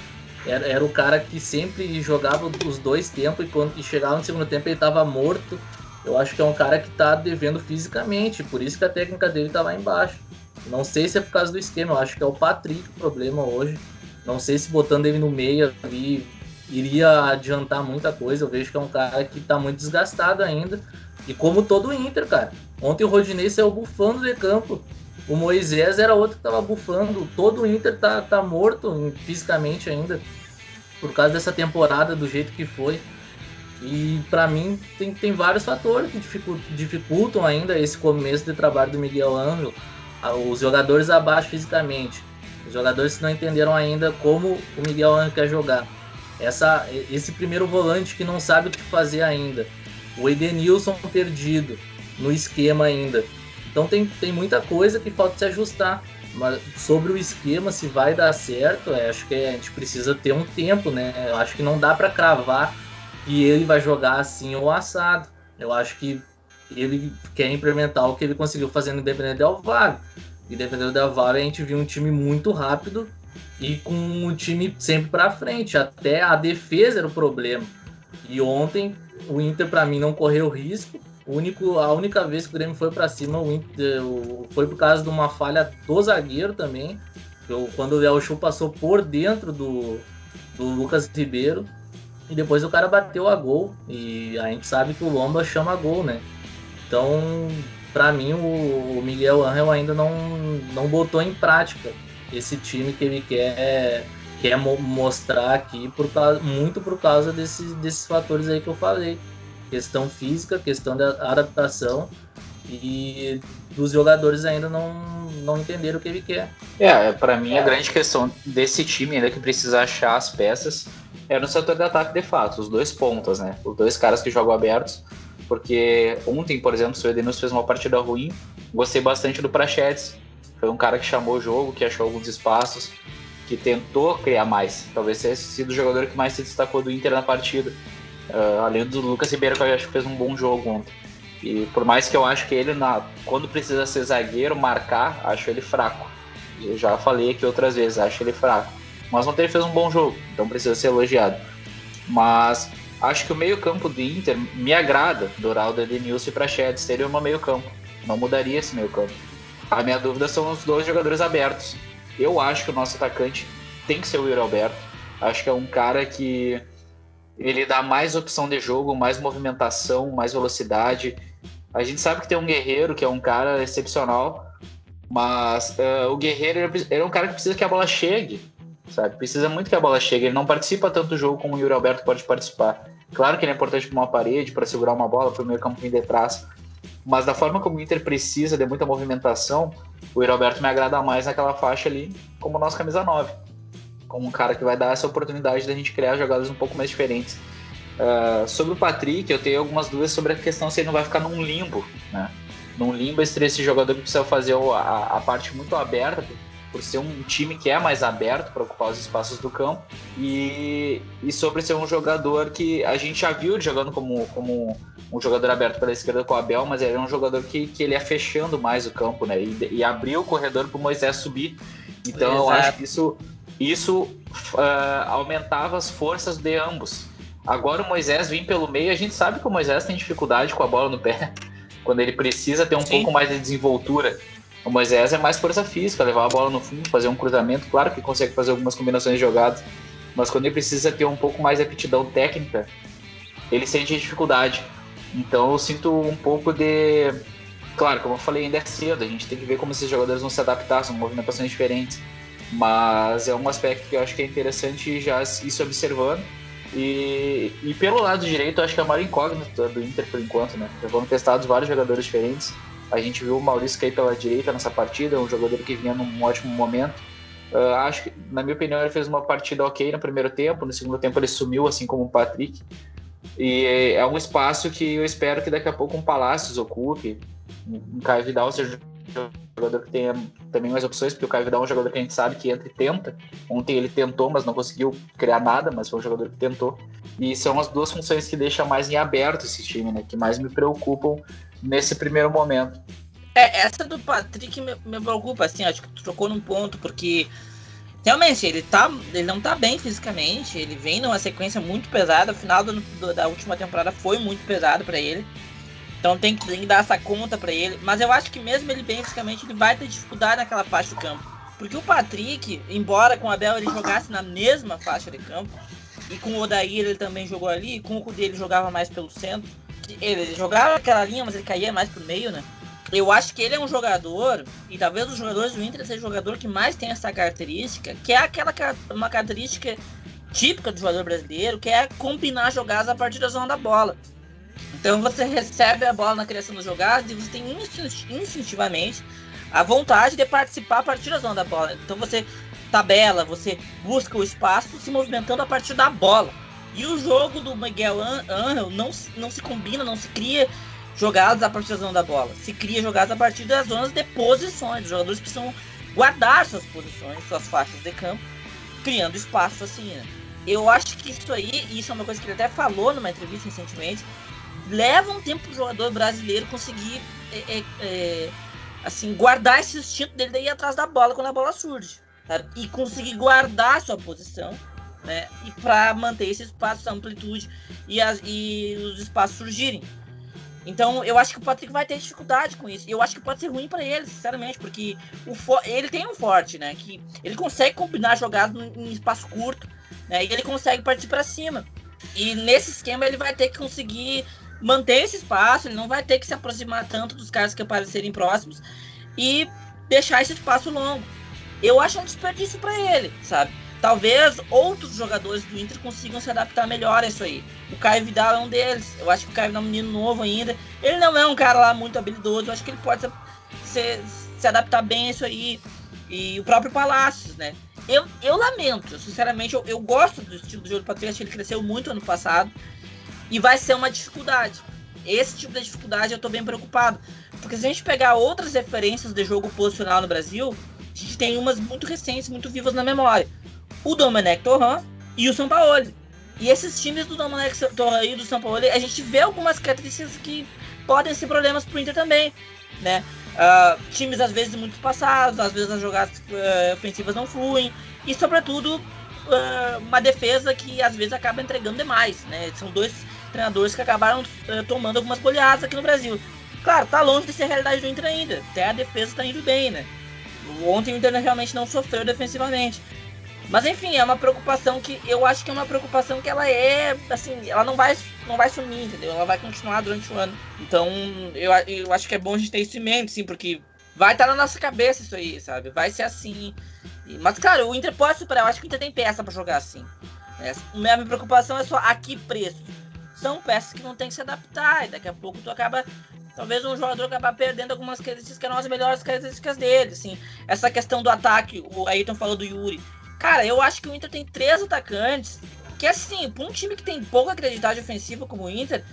era, era o cara que sempre jogava os dois tempos e quando chegava no segundo tempo ele estava morto. Eu acho que é um cara que está devendo fisicamente, por isso que a técnica dele está lá embaixo. Não sei se é por causa do esquema, eu acho que é o Patrick o problema hoje. Não sei se botando ele no meio ali iria adiantar muita coisa. Eu vejo que é um cara que tá muito desgastado ainda. E como todo o Inter, cara. Ontem o Rodinei saiu bufando de campo. O Moisés era outro que tava bufando. Todo o Inter tá, tá morto fisicamente ainda. Por causa dessa temporada, do jeito que foi. E para mim tem, tem vários fatores que dificultam, ainda esse começo de trabalho do Miguel Ângelo. Os jogadores abaixo fisicamente. Os jogadores que não entenderam ainda como o Miguel Ângelo quer jogar essa, esse primeiro volante que não sabe o que fazer ainda. O Edenilson perdido no esquema ainda. Então tem, tem muita coisa que falta se ajustar. Mas sobre o esquema, se vai dar certo, é, acho que a gente precisa ter um tempo, né? Eu acho que não dá para cravar que ele vai jogar assim ou assado. Eu acho que ele quer implementar o que ele conseguiu fazer no Independente Del Valle. E Independente Del Valle a gente viu um time muito rápido e com o time sempre para frente. Até a defesa era o problema. E ontem o Inter para mim não correu risco. O único, a única vez que o Grêmio foi para cima, o Inter foi por causa de uma falha do zagueiro também. Eu, quando o Léo Chu passou por dentro do, do Lucas Ribeiro. E depois o cara bateu a gol. E a gente sabe que o Lomba chama gol, né? Então, para mim, o, Miguel Angel ainda não, não botou em prática esse time que ele quer, quer mostrar aqui por causa, muito por causa desses, desses fatores aí que eu falei. Questão física, questão da adaptação e dos jogadores ainda não, não entenderam o que ele quer. É, para mim a grande questão desse time ainda que precisa achar as peças é no setor de ataque de fato, os dois pontas, né? Os dois caras que jogam abertos, porque ontem, por exemplo, o Edenilson fez uma partida ruim, gostei bastante do Prachetes, foi um cara que chamou o jogo, que achou alguns espaços, que tentou criar mais. Talvez tenha sido o jogador que mais se destacou do Inter na partida. Uh, além do Lucas Ribeiro, que eu acho que fez um bom jogo ontem. E por mais que eu acho que ele, na, quando precisa ser zagueiro, marcar, acho ele fraco. Eu já falei aqui outras vezes, acho ele fraco. Mas ontem ele fez um bom jogo, então precisa ser elogiado. Mas acho que o meio-campo do Inter me agrada. Doraldo, Edenilson e Prachedes o meu meio-campo. Não mudaria esse meio-campo. A minha dúvida são os dois jogadores abertos. Eu acho que o nosso atacante tem que ser o Yuri Alberto. Acho que é um cara que ele dá mais opção de jogo, mais movimentação, mais velocidade. A gente sabe que tem um Guerreiro, que é um cara excepcional, mas uh, o Guerreiro ele é um cara que precisa que a bola chegue, sabe? Precisa muito que a bola chegue. Ele não participa tanto do jogo como o Yuri Alberto pode participar. Claro que ele é importante para uma parede, para segurar uma bola, para o meio campo vir de trás, mas da forma como o Inter precisa de muita movimentação, o Roberto me agrada mais naquela faixa ali, como nosso camisa 9. Como um cara que vai dar essa oportunidade da gente criar jogadas um pouco mais diferentes. Uh, sobre o Patrick, eu tenho algumas dúvidas sobre a questão se ele não vai ficar num limbo, né? Num limbo esse jogador que precisa fazer a, a parte muito aberta, por ser um time que é mais aberto para ocupar os espaços do campo, e, e sobre ser um jogador que a gente já viu jogando como, como um jogador aberto pela esquerda com o Abel, mas ele é um jogador que, que ele ia fechando mais o campo, né? E, e abriu o corredor para o Moisés subir. Então Exato. eu acho que isso, isso uh, aumentava as forças de ambos. Agora o Moisés vir pelo meio, a gente sabe que o Moisés tem dificuldade com a bola no pé, quando ele precisa ter um Sim. pouco mais de desenvoltura. O Moisés é mais força física, levar a bola no fundo, fazer um cruzamento, claro que consegue fazer algumas combinações de jogadas, mas quando ele precisa ter um pouco mais de aptidão técnica, ele sente dificuldade. Então eu sinto um pouco de. Claro, como eu falei, ainda é cedo, a gente tem que ver como esses jogadores vão se adaptar, são movimentações diferentes. Mas é um aspecto que eu acho que é interessante já ir se observando. E, e pelo lado direito, eu acho que é a maior incógnita do Inter por enquanto, né? Já foram testados vários jogadores diferentes. A gente viu o Maurício cair pela direita nessa partida, um jogador que vinha num ótimo momento. Uh, acho que, na minha opinião, ele fez uma partida ok no primeiro tempo, no segundo tempo ele sumiu, assim como o Patrick. E é um espaço que eu espero que daqui a pouco um Palácios ocupe, um Caio Vidal seja um jogador que tenha também mais opções, porque o Caio Vidal é um jogador que a gente sabe que entra e tenta. Ontem ele tentou, mas não conseguiu criar nada, mas foi um jogador que tentou. E são as duas funções que deixam mais em aberto esse time, né? Que mais me preocupam nesse primeiro momento. É, essa do Patrick me, me preocupa, assim, acho que tu tocou num ponto, porque realmente ele tá ele não tá bem fisicamente ele vem numa sequência muito pesada o final do, do, da última temporada foi muito pesado para ele então tem que, tem que, dar essa conta para ele mas eu acho que mesmo ele bem fisicamente ele vai ter dificuldade naquela faixa do campo porque o Patrick embora com o Abel ele jogasse na mesma faixa de campo e com o Odair ele também jogou ali com o Kudê ele jogava mais pelo centro ele jogava aquela linha, mas ele caía mais pro meio, né? Eu acho que ele é um jogador, e talvez os jogadores do Inter seja o jogador que mais tem essa característica, que é aquela uma característica típica do jogador brasileiro, que é combinar jogadas a partir da zona da bola. Então você recebe a bola na criação das jogadas e você tem instintivamente a vontade de participar a partir da zona da bola. Então você tabela, você busca o espaço se movimentando a partir da bola. E o jogo do Miguel Angel não, não se combina, não se cria jogadas a partir da zona da bola. Se cria jogadas a partir das zonas de posições. Os jogadores precisam guardar suas posições, suas faixas de campo, criando espaço assim. Né? Eu acho que isso aí, isso é uma coisa que ele até falou numa entrevista recentemente, leva um tempo para o jogador brasileiro conseguir é, é, é, assim guardar esse instinto dele de ir atrás da bola quando a bola surge. Sabe? E conseguir guardar sua posição né? E para manter esse espaço, essa amplitude e, as, e os espaços surgirem. Então, eu acho que o Patrick vai ter dificuldade com isso. Eu acho que pode ser ruim para ele, sinceramente, porque o ele tem um forte, né? Que ele consegue combinar jogadas em espaço curto, né? E ele consegue partir para cima. E nesse esquema ele vai ter que conseguir manter esse espaço, ele não vai ter que se aproximar tanto dos caras que aparecerem próximos e deixar esse espaço longo. Eu acho um desperdício para ele, sabe? Talvez outros jogadores do Inter consigam se adaptar melhor a isso aí. O Caio Vidal é um deles. Eu acho que o Caio Vidal é um menino novo ainda. Ele não é um cara lá muito habilidoso. Eu acho que ele pode se, se adaptar bem a isso aí. E o próprio Palácios, né? Eu, eu lamento, sinceramente, eu, eu gosto do estilo do jogo do Patrick. Ele cresceu muito ano passado. E vai ser uma dificuldade. Esse tipo de dificuldade eu tô bem preocupado. Porque se a gente pegar outras referências de jogo posicional no Brasil, a gente tem umas muito recentes, muito vivas na memória o Domenech Torran e o São Paulo. E esses times do Domenech Torran e do São Paulo, a gente vê algumas características que podem ser problemas pro Inter também, né? Uh, times às vezes muito passados, às vezes as jogadas uh, ofensivas não fluem e sobretudo uh, uma defesa que às vezes acaba entregando demais, né? São dois treinadores que acabaram tomando algumas goleadas aqui no Brasil. Claro, tá longe de ser a realidade do Inter ainda. Até a defesa tá indo bem, né? Ontem o Inter realmente não sofreu defensivamente. Mas enfim, é uma preocupação que eu acho que é uma preocupação que ela é, assim, ela não vai, não vai sumir, entendeu? Ela vai continuar durante o ano. Então, eu, eu acho que é bom a gente ter isso em mente, sim, porque vai estar na nossa cabeça isso aí, sabe? Vai ser assim. Mas, cara, o Inter pode superar. Eu acho que o Inter tem peça para jogar assim. É, minha preocupação é só a que preço. São peças que não tem que se adaptar. E daqui a pouco tu acaba. Talvez um jogador acabar perdendo algumas características que eram as melhores características dele. Assim. Essa questão do ataque, o Ayrton falou do Yuri. Cara, eu acho que o Inter tem três atacantes que, assim, pra um time que tem pouca credibilidade ofensiva como o Inter,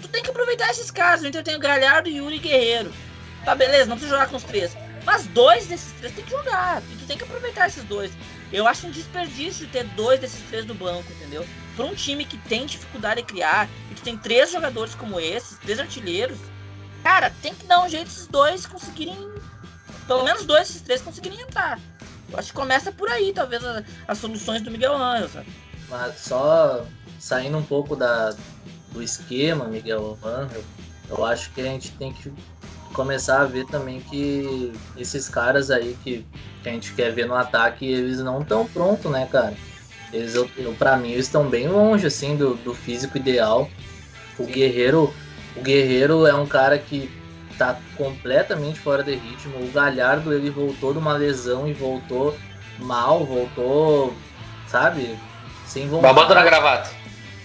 tu tem que aproveitar esses caras. O Inter tem o Galhardo, Yuri e Guerreiro. Tá, beleza, não precisa jogar com os três. Mas dois desses três tem que jogar. E tu tem que aproveitar esses dois. Eu acho um desperdício ter dois desses três no banco, entendeu? Pra um time que tem dificuldade de criar, e tu tem três jogadores como esses, três artilheiros, cara, tem que dar um jeito esses dois conseguirem. Pelo menos dois desses três conseguirem entrar. Eu acho que começa por aí, talvez, as, as soluções do Miguel Angel, sabe? mas só saindo um pouco da, do esquema, Miguel Angel, eu acho que a gente tem que começar a ver também que esses caras aí que, que a gente quer ver no ataque, eles não estão prontos, né, cara? Eles, eu, pra mim, eles estão bem longe, assim, do, do físico ideal. O Guerreiro, o Guerreiro é um cara que tá completamente fora de ritmo. O Galhardo, ele voltou de uma lesão e voltou mal, voltou, sabe? Sem vontade. Babando na gravata.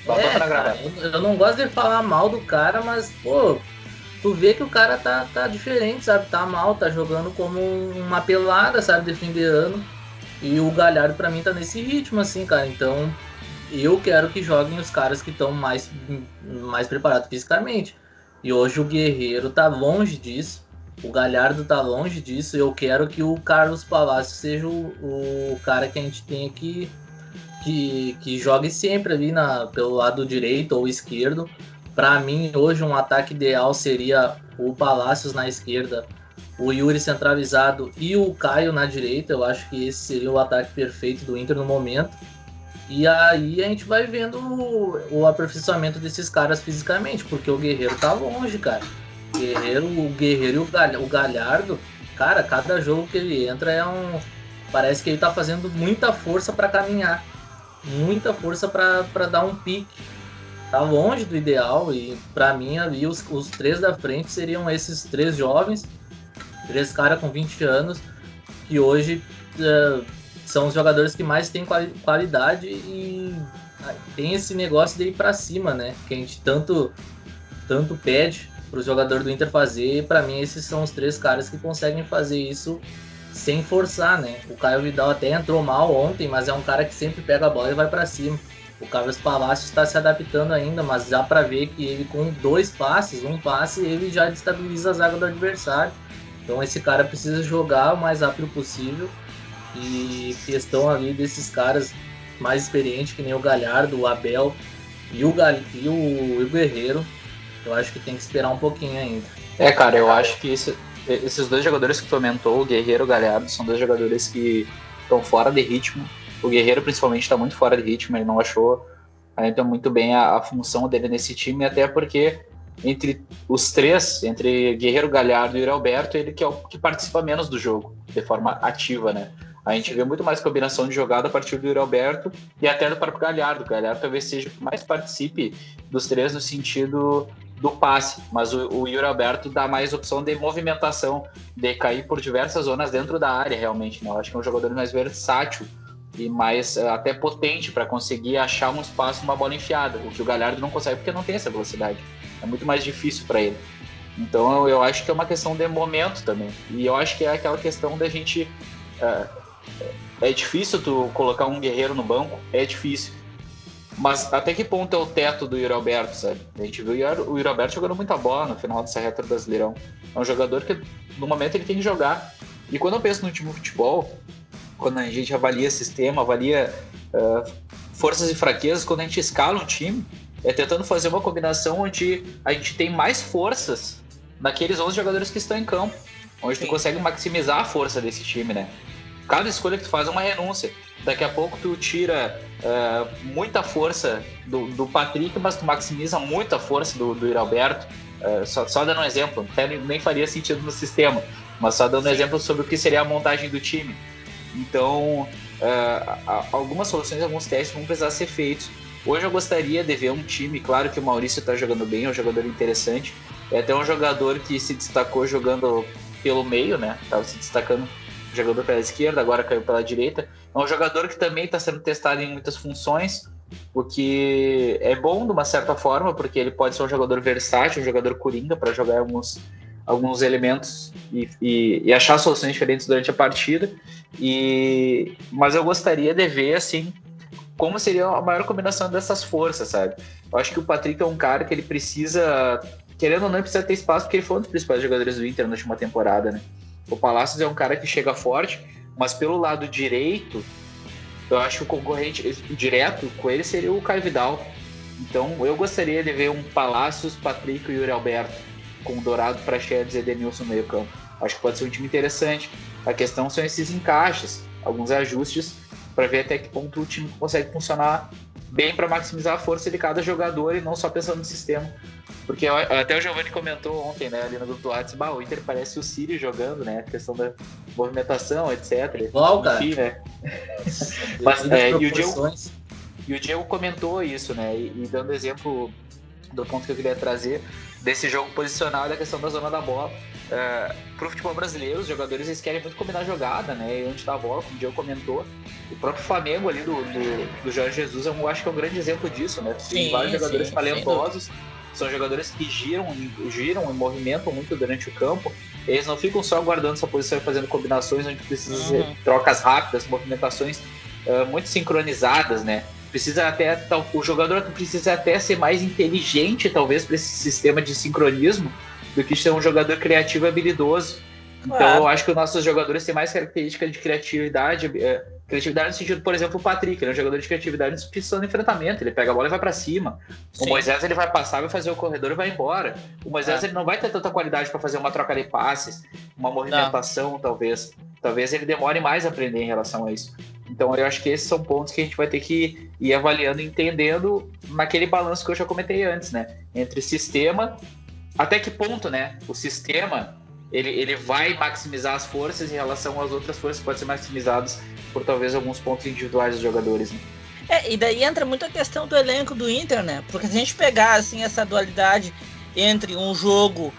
Babando é, na gravata. eu, eu, não gosto de falar mal do cara, mas, pô, tu vê que o cara tá, tá diferente, sabe? Tá mal, tá jogando como uma pelada, sabe? De fim de ano. E o Galhardo para mim tá nesse ritmo, assim, cara. Então eu quero que joguem os caras que estão mais, mais preparados fisicamente. E hoje o Guerreiro tá longe disso. O Galhardo tá longe disso. Eu quero que o Carlos Palácio seja o, o cara que a gente tenha que, que, que jogue sempre ali na, pelo lado direito ou esquerdo. Para mim, hoje um ataque ideal seria o Palácios na esquerda, o Yuri centralizado e o Caio na direita. Eu acho que esse seria o ataque perfeito do Inter no momento. E aí a gente vai vendo o, o aperfeiçoamento desses caras fisicamente, porque o Guerreiro tá longe, cara. O Guerreiro, o Guerreiro e o, o Galhardo, cara, cada jogo que ele entra é um. Parece que ele tá fazendo muita força para caminhar. Muita força para dar um pique. Tá longe do ideal e para mim ali os, os três da frente seriam esses três jovens Três caras com 20 anos que hoje uh, são os jogadores que mais têm quali qualidade e uh, tem esse negócio de ir para cima, né? Que a gente tanto, tanto pede para os jogadores do Inter fazer. Para mim, esses são os três caras que conseguem fazer isso sem forçar, né? O Caio Vidal até entrou mal ontem, mas é um cara que sempre pega a bola e vai para cima. O Carlos Palacios está se adaptando ainda, mas já para ver que ele com dois passes, um passe, ele já destabiliza a zaga do adversário. Então esse cara precisa jogar o mais rápido possível. E questão ali desses caras mais experientes, que nem o Galhardo, o Abel e o, Gal... e o... o Guerreiro, eu acho que tem que esperar um pouquinho ainda. É, cara, eu acho que isso, esses dois jogadores que tu comentou, o Guerreiro e o Galhardo, são dois jogadores que estão fora de ritmo. O Guerreiro, principalmente, está muito fora de ritmo, ele não achou ainda muito bem a, a função dele nesse time, até porque entre os três, entre Guerreiro Galhardo e Yuri Alberto, ele que é o que participa menos do jogo, de forma ativa, né? A gente vê muito mais combinação de jogada a partir do Yuri Alberto e até do próprio Galhardo. O Galhardo talvez seja o que mais participe dos três no sentido do passe, mas o, o Yuri Alberto dá mais opção de movimentação, de cair por diversas zonas dentro da área, realmente. Né? Eu acho que é um jogador mais versátil e mais uh, até potente para conseguir achar um espaço, uma bola enfiada, o que o Galhardo não consegue porque não tem essa velocidade. É muito mais difícil para ele. Então eu acho que é uma questão de momento também. E eu acho que é aquela questão da gente. Uh, é difícil tu colocar um guerreiro no banco, é difícil. Mas até que ponto é o teto do Yuri Alberto, sabe? A gente viu o Yuri Alberto jogando muita bola no final dessa reta do Brasileirão. É um jogador que no momento ele tem que jogar. E quando eu penso no time de futebol, quando a gente avalia sistema, avalia uh, forças e fraquezas, quando a gente escala um time, é tentando fazer uma combinação onde a gente tem mais forças naqueles 11 jogadores que estão em campo, onde Sim. tu consegue maximizar a força desse time, né? Cada escolha que tu faz é uma renúncia. Daqui a pouco tu tira uh, muita força do, do Patrick, mas tu maximiza muita força do, do Iralberto. Uh, só, só dando um exemplo, até nem faria sentido no sistema, mas só dando um exemplo sobre o que seria a montagem do time. Então, uh, algumas soluções, alguns testes vão precisar ser feitos. Hoje eu gostaria de ver um time, claro que o Maurício está jogando bem, é um jogador interessante. É até um jogador que se destacou jogando pelo meio, né? Estava se destacando jogador pela esquerda, agora caiu pela direita. É um jogador que também está sendo testado em muitas funções, o que é bom de uma certa forma, porque ele pode ser um jogador versátil, um jogador coringa para jogar alguns, alguns elementos e, e, e, achar soluções diferentes durante a partida. E, mas eu gostaria de ver assim como seria a maior combinação dessas forças, sabe? Eu acho que o Patrick é um cara que ele precisa, querendo ou não, precisa ter espaço, porque ele foi um dos principais jogadores do Inter na última temporada, né? O Palácios é um cara que chega forte, mas pelo lado direito, eu acho que o concorrente direto com ele seria o Caio Vidal. Então eu gostaria de ver um Palácios, Patrick e Yuri Alberto com o Dourado, Praxedes e Edenilson no meio campo. Acho que pode ser um time interessante. A questão são esses encaixes, alguns ajustes para ver até que ponto o time consegue funcionar bem para maximizar a força de cada jogador e não só pensando no sistema. Porque até o Giovanni comentou ontem, né, ali no grupo do WhatsApp, o Inter parece o Siri jogando, né? A questão da movimentação, etc. Igual, cara. Enfim, né? Mas, é, e, o Diego, e o Diego comentou isso, né? E, e, dando exemplo do ponto que eu queria trazer desse jogo posicional e da questão da zona da bola. Uh, pro futebol brasileiro, os jogadores eles querem muito combinar a jogada, né? E antes da bola, como o Diego comentou, o próprio Flamengo ali do, do, do Jorge Jesus, eu acho que é um grande exemplo disso, né? Tem sim, vários jogadores sim, talentosos são jogadores que giram, giram e movimentam muito durante o campo. Eles não ficam só guardando essa posição e fazendo combinações onde precisa uhum. trocas rápidas, movimentações uh, muito sincronizadas, né? Precisa até o jogador precisa até ser mais inteligente, talvez, para esse sistema de sincronismo do que ser um jogador criativo e habilidoso. Então, eu acho que os nossos jogadores têm mais características de criatividade, eh, Criatividade no sentido, por exemplo, o Patrick, ele é um jogador de criatividade em situação de enfrentamento. Ele pega a bola e vai para cima. Sim. O Moisés ele vai passar, vai fazer o corredor e vai embora. O Moisés é. ele não vai ter tanta qualidade para fazer uma troca de passes, uma movimentação, não. talvez. Talvez ele demore mais a aprender em relação a isso. Então eu acho que esses são pontos que a gente vai ter que ir avaliando, entendendo naquele balanço que eu já comentei antes, né? Entre sistema, até que ponto, né? O sistema ele, ele vai maximizar as forças em relação às outras forças que podem ser maximizadas por talvez alguns pontos individuais dos jogadores. Né? É, e daí entra muito a questão do elenco do Inter, né? Porque se a gente pegar assim essa dualidade entre um jogo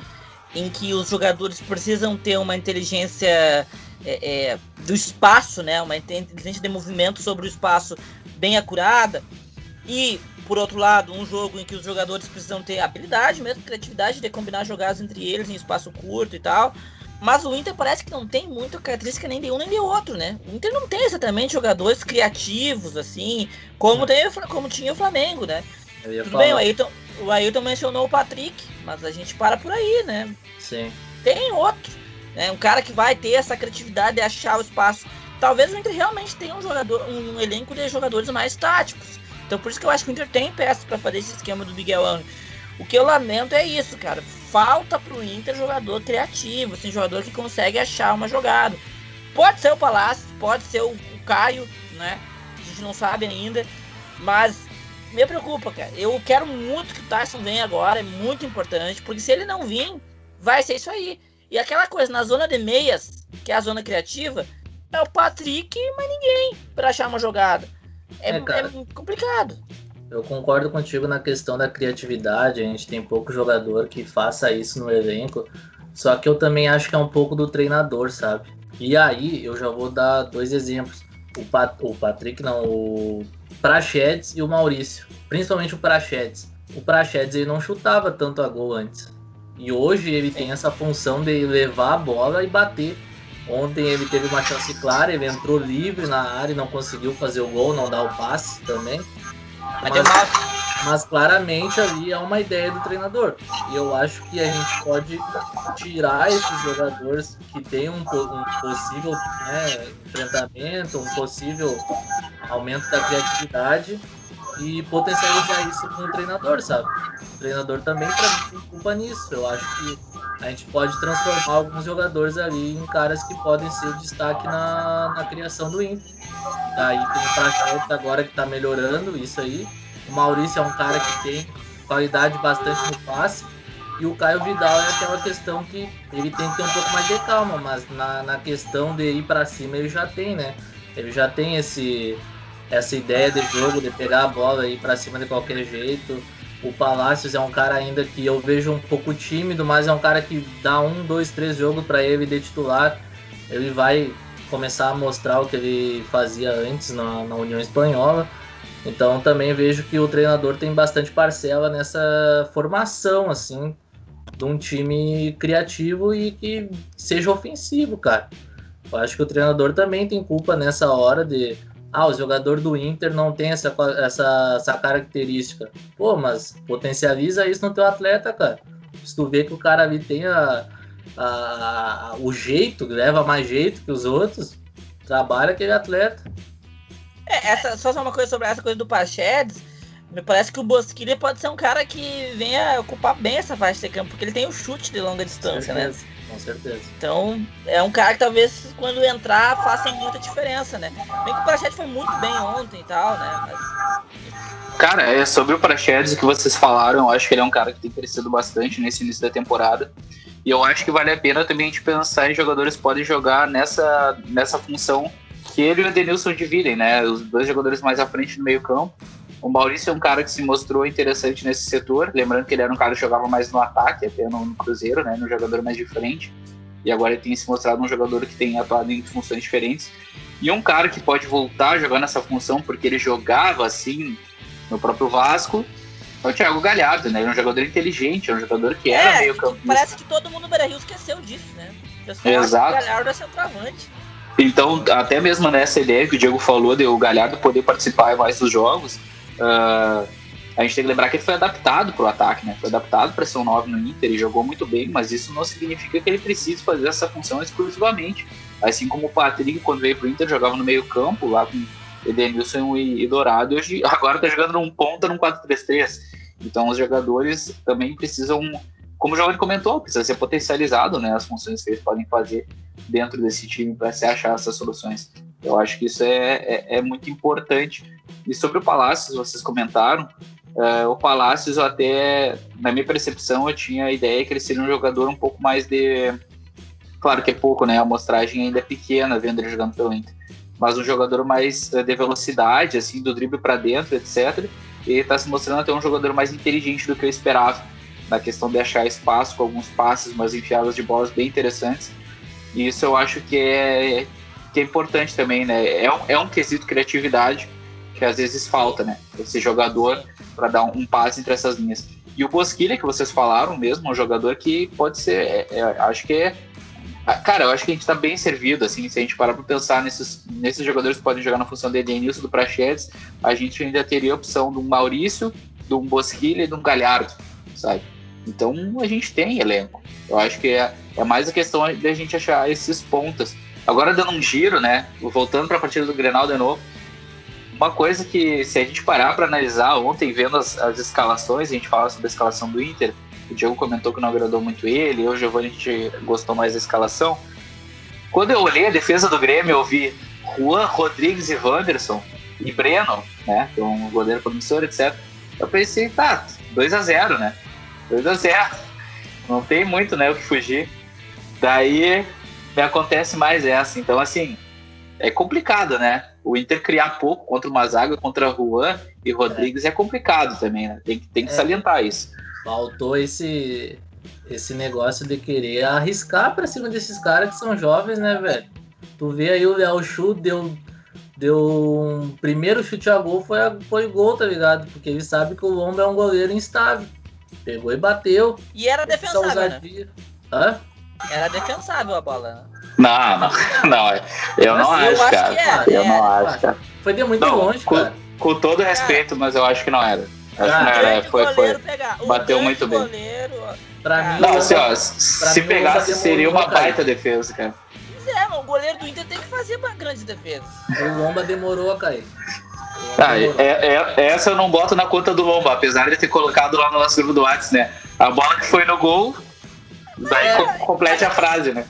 em que os jogadores precisam ter uma inteligência é, é, do espaço, né? Uma inteligência de movimento sobre o espaço bem acurada, e por outro lado, um jogo em que os jogadores precisam ter habilidade, mesmo criatividade de combinar jogadas entre eles em espaço curto e tal. Mas o Inter parece que não tem muita característica nem de um nem de outro, né? O Inter não tem exatamente jogadores criativos, assim, como, tem, como tinha o Flamengo, né? Tudo falar. bem, o Ayrton, o Ayrton mencionou o Patrick, mas a gente para por aí, né? Sim. Tem outro, né? Um cara que vai ter essa criatividade de achar o espaço. Talvez o Inter realmente tenha um jogador, um elenco de jogadores mais táticos. Então por isso que eu acho que o Inter tem peças para fazer esse esquema do Miguel Angel. O que eu lamento é isso, cara falta pro Inter jogador criativo, assim, jogador que consegue achar uma jogada. Pode ser o Palácio, pode ser o, o Caio, né? A gente não sabe ainda, mas me preocupa, cara. Eu quero muito que o Tyson venha agora, é muito importante, porque se ele não vir, vai ser isso aí. E aquela coisa, na zona de meias, que é a zona criativa, é o Patrick e mais ninguém para achar uma jogada. É, é, é complicado. Eu concordo contigo na questão da criatividade. A gente tem pouco jogador que faça isso no elenco. Só que eu também acho que é um pouco do treinador, sabe? E aí eu já vou dar dois exemplos. O, Pat o Patrick, não, o Prachedes e o Maurício. Principalmente o Prachedes. O Prachedes ele não chutava tanto a gol antes. E hoje ele tem essa função de levar a bola e bater. Ontem ele teve uma chance clara, ele entrou livre na área e não conseguiu fazer o gol, não dar o passe também. Mas, mas, claramente ali é uma ideia do treinador. E eu acho que a gente pode tirar esses jogadores que têm um, um possível né, enfrentamento, um possível aumento da criatividade e potencializar isso com o treinador, sabe? O treinador também tem culpa nisso. Eu acho que a gente pode transformar alguns jogadores ali em caras que podem ser destaque na, na criação do Inter. Daí tem o Prachetes agora que está melhorando isso aí. O Maurício é um cara que tem qualidade bastante no passe. E o Caio Vidal é aquela questão que ele tem que ter um pouco mais de calma, mas na, na questão de ir para cima ele já tem, né? Ele já tem esse, essa ideia de jogo, de pegar a bola e ir para cima de qualquer jeito. O Palácios é um cara ainda que eu vejo um pouco tímido, mas é um cara que dá um, dois, três jogos para ele de titular. Ele vai começar a mostrar o que ele fazia antes na, na União Espanhola. Então também vejo que o treinador tem bastante parcela nessa formação, assim, de um time criativo e que seja ofensivo, cara. Eu acho que o treinador também tem culpa nessa hora de. Ah, o jogador do Inter não tem essa, essa, essa característica. Pô, mas potencializa isso no teu atleta, cara. Se tu vê que o cara ali tem a, a, o jeito, leva mais jeito que os outros, trabalha aquele atleta. É, essa, só uma coisa sobre essa coisa do Pachedes. Me parece que o Bosquilha pode ser um cara que venha ocupar bem essa faixa de campo, porque ele tem o chute de longa distância, né? Com certeza. Então, é um cara que talvez quando entrar faça muita diferença, né? Bem que o Prachete foi muito bem ontem e tal, né? Mas, Cara, é sobre o Praxedes que vocês falaram, eu acho que ele é um cara que tem crescido bastante nesse início da temporada. E eu acho que vale a pena também a gente pensar em jogadores que podem jogar nessa, nessa função que ele e o Edenilson dividem, né? Os dois jogadores mais à frente no meio campo. O Maurício é um cara que se mostrou interessante nesse setor, lembrando que ele era um cara que jogava mais no ataque, até no, no Cruzeiro, né? No jogador mais de frente. E agora ele tem se mostrado um jogador que tem atuado em funções diferentes. E um cara que pode voltar a jogar nessa função, porque ele jogava assim no próprio Vasco, é o Thiago Galhardo, né? Ele é um jogador inteligente, é um jogador que era é, meio que campista. parece que todo mundo no Beira-Rio esqueceu disso, né? Exato. o Galhardo é centroavante. Então, até mesmo nessa ideia que o Diego falou de o Galhardo poder participar mais dos jogos, ah, a gente tem que lembrar que ele foi adaptado para o ataque, né? Foi adaptado para ser um 9 no Inter e jogou muito bem, mas isso não significa que ele precise fazer essa função exclusivamente. Assim como o Patrick, quando veio para o Inter, jogava no meio-campo, lá com Edenilson e, e Dourado, e hoje, agora está jogando num ponta num 4-3-3. Então, os jogadores também precisam, como o Giovanni comentou, precisa ser potencializado, né? As funções que eles podem fazer dentro desse time para se achar essas soluções. Eu acho que isso é, é, é muito importante. E sobre o Palácios, vocês comentaram, eh, o Palácios, eu até, na minha percepção, eu tinha a ideia que ele seria um jogador um pouco mais de. Claro que é pouco, né? A amostragem ainda é pequena vendo ele jogando pelo Inter. Mas um jogador mais eh, de velocidade, assim, do drible para dentro, etc. E está se mostrando até um jogador mais inteligente do que eu esperava. Na questão de achar espaço com alguns passes, umas enfiadas de bolas bem interessantes. E isso eu acho que é, que é importante também, né? É um, é um quesito criatividade que às vezes falta, né? Esse jogador para dar um, um passe entre essas linhas. E o Bosquilha, que vocês falaram mesmo, é um jogador que pode ser, é, é, acho que é. ah, Cara, eu acho que a gente tá bem servido, assim, se a gente parar pra pensar nesses, nesses jogadores que podem jogar na função de Edenilson, do Prachedes, a gente ainda teria a opção de um Maurício, de um Bosquilha e de um Galhardo, sabe? Então a gente tem elenco. Eu acho que é, é mais a questão da gente achar esses pontas. Agora dando um giro, né? Voltando para a partida do Grenal de novo. Uma coisa que, se a gente parar para analisar ontem, vendo as, as escalações, a gente fala sobre a escalação do Inter. O Diego comentou que não agradou muito ele, eu Giovanni a gente gostou mais da escalação. Quando eu olhei a defesa do Grêmio, eu vi Juan, Rodrigues e Wanderson e Breno, né? Que é um goleiro promissor, etc. Eu pensei, tá, 2 a 0 né? 2 a 0 Não tem muito, né, o que fugir. Daí me acontece mais essa. Então, assim, é complicado, né? O Inter criar pouco contra uma zaga, contra Juan e Rodrigues é, complicado também, né? Tem, que- tem que É. salientar isso. Faltou esse esse negócio de querer arriscar pra cima desses caras que são jovens, né, velho? Tu vê aí o Léo Chu deu deu um primeiro chute a gol foi foi gol, tá ligado? Porque ele sabe que o Lomba é um goleiro instável. Pegou e bateu. E era defensável, né? Hã? Era defensável a bola. Não, não, não. Eu não eu acho, acho cara. que é, eu é. não acho, cara. Foi de muito Não, longe, co- cara. Com todo respeito, mas eu acho que não era. Acho que não Cara, era. Grande Foi, foi. Bateu muito bem. goleiro. Pra Não, mim, Não, assim, ó, se pegasse, seria uma cara. baita defesa, cara. Pois é, mano, o goleiro do Inter tem que fazer uma grande defesa. o Lomba demorou a cair. Ah, demorou. é, é- essa eu não boto na conta do Lomba, apesar de ter colocado lá no nosso grupo do WhatsApp, né? A bola que foi no gol, daí É. co- complete a frase, né?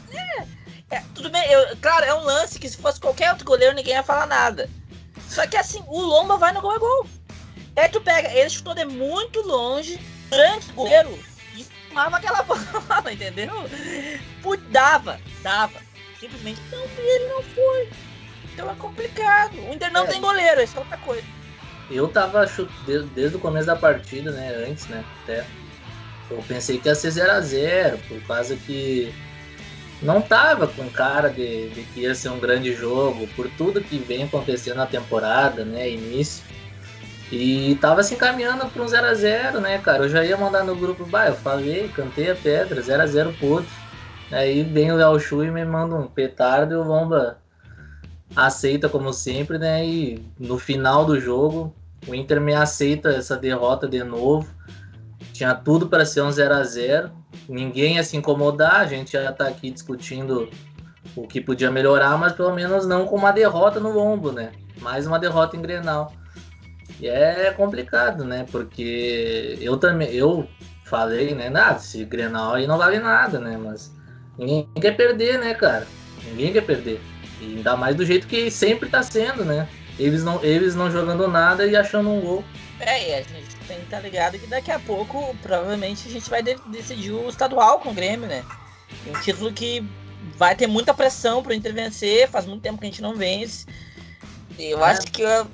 É, tudo bem, eu, claro, é um lance que se fosse qualquer outro goleiro ninguém ia falar nada. Só que assim, o Lomba vai no gol é gol. Aí tu pega, ele chutou de muito longe, grande goleiro, e tomava aquela bola, entendeu? Dava, dava. Simplesmente não, ele não foi. Então é complicado. O Inter não É. tem goleiro, isso é outra coisa. Eu tava desde, desde o começo da partida, né? Antes, né? Até. Eu pensei que ia ser 0x0, por causa que não tava com cara de, de que ia ser um grande jogo, por tudo que vem acontecendo na temporada, né? Início. E tava se encaminhando para um 0x0, né, cara? Eu já ia mandar no grupo, bah, eu falei, cantei a pedra, 0x0 puto. Aí vem o Léo Chu e me manda um petardo e o Lomba aceita como sempre, né? E no final do jogo, o Inter me aceita essa derrota de novo. Tinha tudo para ser um 0 a 0 Ninguém ia se incomodar, a gente já tá aqui discutindo o que podia melhorar, mas pelo menos não com uma derrota no lombo, né? Mais uma derrota em Grenal. E é complicado, né? Porque eu também, eu falei, né? Nada, esse Grenal aí não vale nada, né? Mas ninguém quer perder, né, cara? Ninguém quer perder. E ainda mais do jeito que sempre tá sendo, né? Eles não, eles não jogando nada e achando um gol. É, e a gente tem que estar tá ligado que daqui a pouco, provavelmente, a gente vai de decidir o estadual com o Grêmio, né? Um título que vai ter muita pressão para o Inter vencer, faz muito tempo que a gente não vence. Eu é. acho que uh,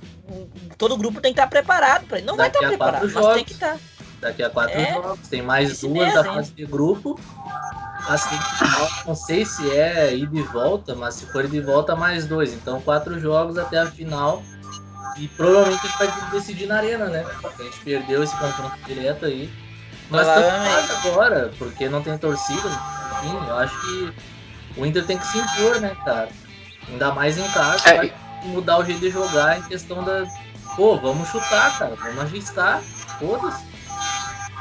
todo grupo tem que estar preparado para Não Daqui vai estar preparado, mas jogos. tem que estar. Daqui a quatro é, jogos, tem mais duas da fase de grupo. Assim, não sei se é ida e volta, mas se for ida e volta, mais dois. Então, quatro jogos até a final. E provavelmente a gente vai decidir na arena, né? Porque a gente perdeu esse confronto direto aí. Mas tá agora, porque não tem torcida. Enfim, eu acho que o Inter tem que se impor, né, cara? Ainda mais em casa, é. vai mudar o jeito de jogar em questão da. Pô, vamos chutar, cara, vamos arriscar, foda-se.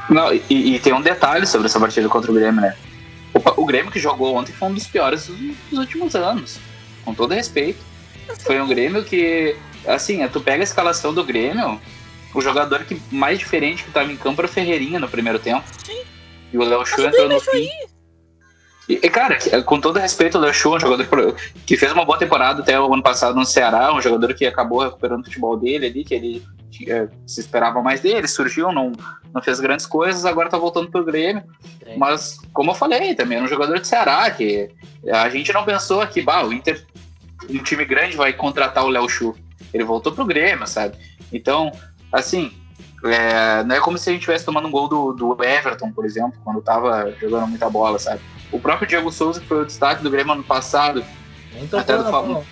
Não, e, e, tem um detalhe sobre essa partida contra o Grêmio, né? O, o Grêmio que jogou ontem foi um dos piores dos, dos últimos anos, com todo respeito. Foi um Grêmio que, assim, tu pega a escalação do Grêmio, o jogador que mais diferente que estava em campo era o Ferreirinha no primeiro tempo. Sim. E o Léo Chu entrou no fim. E, cara, com todo respeito ao Léo Chu, um jogador que fez uma boa temporada até o ano passado no Ceará, um jogador que acabou recuperando o futebol dele ali, que ele é, se esperava mais dele, surgiu, não, não fez grandes coisas, agora tá voltando pro Grêmio. Sim. Mas, como eu falei, também é um jogador de Ceará, que a gente não pensou que, bah, o Inter, um time grande, vai contratar o Léo Chu. Ele voltou pro Grêmio, sabe? Então, assim, é, não é como se a gente estivesse tomando um gol do, do Everton, por exemplo, quando tava jogando muita bola, sabe? O próprio Diego Souza, que foi o destaque do Grêmio ano passado, até do Fábio,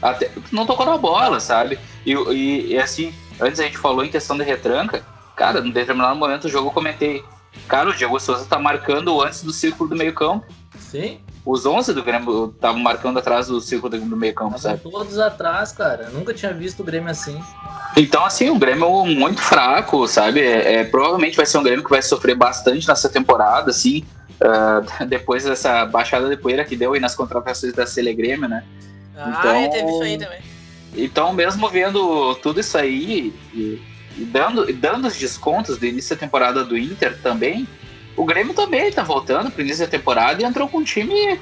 até, não tocou na bola, sabe? E, e, e, assim, antes a gente falou em questão de retranca, cara, num determinado momento do jogo eu comentei, cara, o Diego Souza tá marcando antes do círculo do meio campo. Sim. Os 11 do Grêmio estavam marcando atrás do círculo do meio campo, sabe? Todos atrás, cara. nunca tinha visto o Grêmio assim. Então, assim, um Grêmio muito fraco, sabe? É, é, provavelmente vai ser um Grêmio que vai sofrer bastante nessa temporada, assim. Uh, depois dessa baixada de poeira que deu aí nas contratações da Grêmio, né? Ah, então, é, teve isso aí também. Então, mesmo vendo tudo isso aí e, e dando, e dando os descontos do início da temporada do Inter também, o Grêmio também tá voltando pro início da temporada e entrou com um time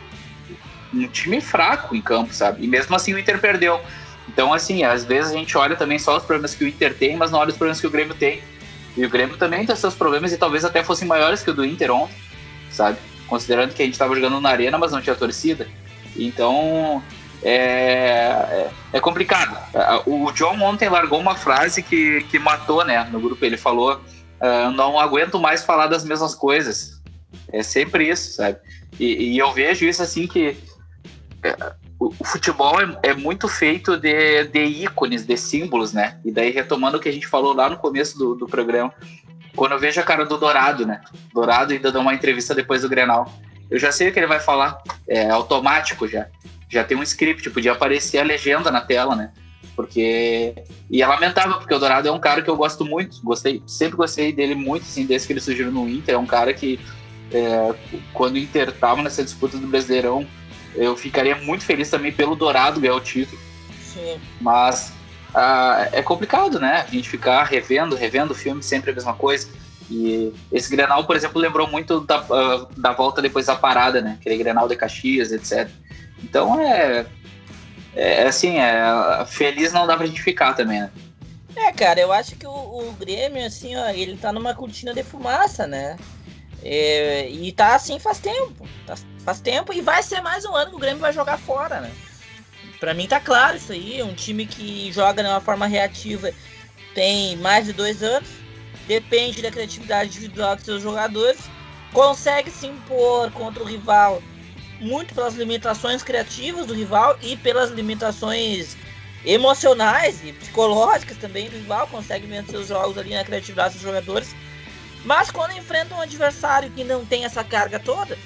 um time fraco em campo, sabe? E mesmo assim o Inter perdeu. Então, assim, às vezes a gente olha também só os problemas que o Inter tem, mas não olha os problemas que o Grêmio tem. E o Grêmio também tem seus problemas e talvez até fossem maiores que o do Inter ontem, sabe? Considerando que a gente estava jogando na arena, mas não tinha torcida. Então, é, é, é, complicado. O John ontem largou uma frase que, que matou, né, no grupo. Ele falou: uh, Não aguento mais falar das mesmas coisas. É sempre isso, sabe? E, e eu vejo isso assim que o, o, futebol é, é, muito feito de, de ícones, de símbolos, né? E daí, retomando o que a gente falou lá no começo do, do programa, quando eu vejo a cara do Dourado, né? Dourado ainda dá uma entrevista depois do Grenal. Eu já sei o que ele vai falar, é automático já. Já tem um script, podia aparecer a legenda na tela, né? Porque. E é lamentável, porque o Dourado é um cara que eu gosto muito, gostei, sempre gostei dele muito, assim, desde que ele surgiu no Inter. É um cara que, é, quando o Inter tava nessa disputa do Brasileirão, eu ficaria muito feliz também pelo Dourado ganhar o título. Sim. Mas ah, é complicado, né? A gente ficar revendo, revendo o filme, sempre a mesma coisa. E esse Grenal, por exemplo, lembrou muito da, uh, da volta depois da parada, né? Aquele Grenal de Caxias, etc. Então é, é, é assim, é, feliz não dá pra gente ficar também, né? É, cara, eu acho que o, o Grêmio, assim, ó, ele tá numa cortina de fumaça, né? É, e tá assim faz tempo. Tá, faz tempo e vai ser mais um ano que o Grêmio vai jogar fora, né? Pra mim tá claro isso aí. Um time que joga de uma forma reativa tem mais de dois anos. Depende da criatividade individual dos seus jogadores. Consegue se impor contra o rival muito pelas limitações criativas do rival e pelas limitações emocionais e psicológicas também do rival. Consegue vencer os jogos ali na criatividade dos jogadores mas quando enfrenta um adversário que não tem essa carga toda,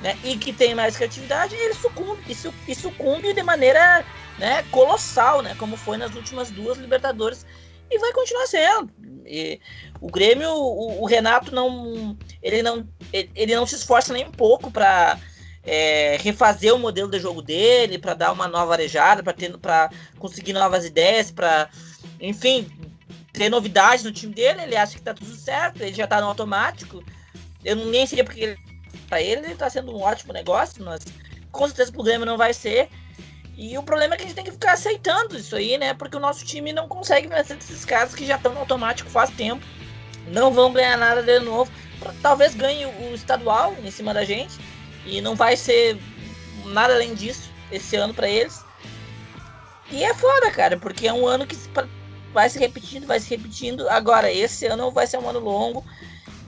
né, e que tem mais criatividade, ele sucumbe, e, e sucumbe de maneira né, colossal, né, como foi nas últimas duas Libertadores, e vai continuar sendo. E o Grêmio, o, o, Renato não ele, não, ele não se esforça nem um pouco para é, refazer o modelo de jogo dele, para dar uma nova arejada, para conseguir novas ideias, para enfim, ter novidade no time dele, ele acha que tá tudo certo, ele já tá no automático. Eu nem sei porque ele, ele, ele tá sendo um ótimo negócio, mas com certeza pro Grêmio não vai ser. E o problema é que a gente tem que ficar aceitando isso aí, né? Porque o nosso time não consegue vencer esses caras que já estão no automático faz tempo. Não vão ganhar nada de novo. Talvez ganhe o estadual em cima da gente. E não vai ser nada além disso esse ano para eles. E é foda, cara, porque é um ano que vai se repetindo, vai se repetindo. Agora, esse ano vai ser um ano longo.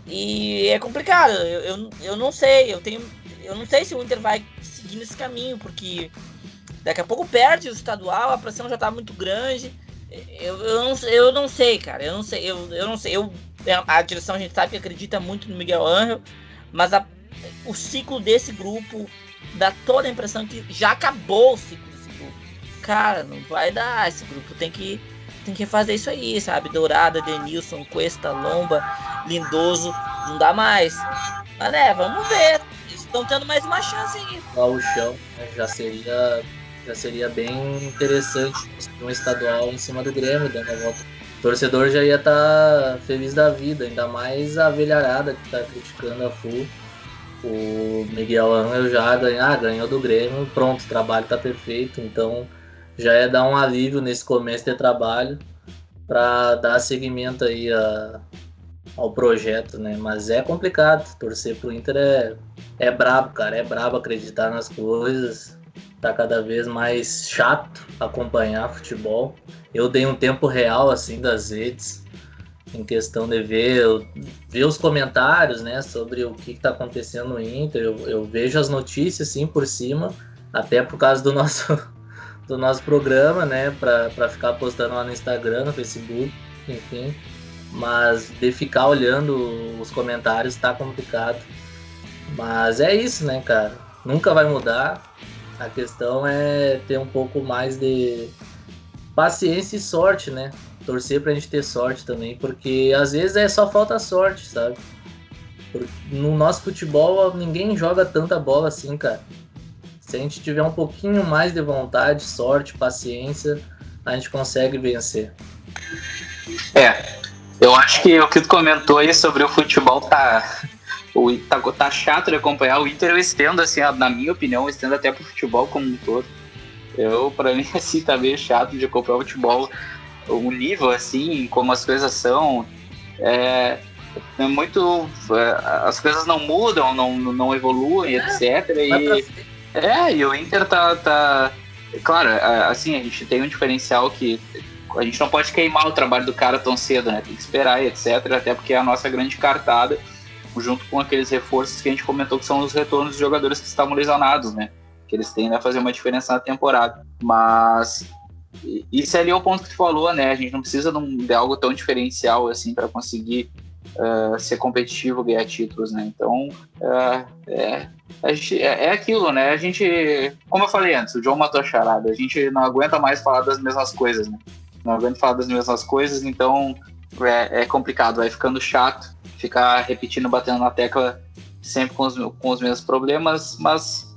E é complicado. Eu, eu, eu não sei. Eu tenho. Eu não sei se o Inter vai seguir nesse caminho, porque Daqui a pouco perde o estadual, a pressão já tá muito grande. Eu, eu, não, eu não sei, cara. Eu não sei. Eu, eu não sei. Eu, a direção a gente sabe que acredita muito no Miguel Angel, mas a, o ciclo desse grupo dá toda a impressão que já acabou o ciclo desse grupo. Cara, não vai dar. Esse grupo tem que, tem que fazer isso aí, sabe? Dourada, Denilson, Cuesta, Lomba, Lindoso. Não dá mais. Mas né, vamos ver. Estão tendo mais uma chance aí. O chão né, já seria já seria bem interessante um estadual em cima do Grêmio, dando a volta. O torcedor já ia estar tá feliz da vida, ainda mais a velharada que está criticando a FU. O Miguel Angel já ganhou, ah, ganhou do Grêmio, pronto, o trabalho está perfeito, então já ia dar um alívio nesse começo de trabalho para dar seguimento aí a, ao projeto, né? Mas é complicado, torcer pro Inter é, é brabo, cara, é brabo acreditar nas coisas tá cada vez mais chato acompanhar futebol. Eu dei um tempo real assim das redes em questão de ver, ver os comentários, né, sobre o que está acontecendo no Inter. Eu, eu, vejo as notícias sim por cima, até por causa do nosso do nosso programa, né, para ficar postando lá no Instagram, no Facebook, enfim. Mas de ficar olhando os comentários tá complicado. Mas é isso, né, cara? Nunca vai mudar. A questão é ter um pouco mais de paciência e sorte, né? Torcer pra gente ter sorte também, porque às vezes é só falta sorte, sabe? No nosso futebol ninguém joga tanta bola assim, cara. Se a gente tiver um pouquinho mais de vontade, sorte, paciência, a gente consegue vencer. É, eu acho que o que tu comentou aí sobre o futebol tá o, tá, tá chato de acompanhar. O Inter eu estendo, assim, na minha opinião, eu estendo até pro futebol como um todo. Eu, pra mim, assim, tá meio chato de acompanhar o futebol. O nível, assim, como as coisas são, é, é muito. É, as coisas não mudam, não, não evoluem, é, etc. E, é, e o Inter tá, tá. Claro, assim, a gente tem um diferencial que a gente não pode queimar o trabalho do cara tão cedo, né? Tem que esperar, etc. Até porque é a nossa grande cartada junto com aqueles reforços que a gente comentou que são os retornos de jogadores que estavam lesionados, né? Que eles tendem a fazer uma diferença na temporada. Mas isso ali é o ponto que tu falou, né? A gente não precisa de algo tão diferencial assim para conseguir uh, ser competitivo, ganhar títulos, né? Então, uh, é, gente, é, é, aquilo, né? A gente, como eu falei antes, o John matou a charada. A gente não aguenta mais falar das mesmas coisas, né? Não aguenta falar das mesmas coisas, então é, é complicado, vai ficando chato ficar repetindo, batendo na tecla sempre com os, com os mesmos problemas, mas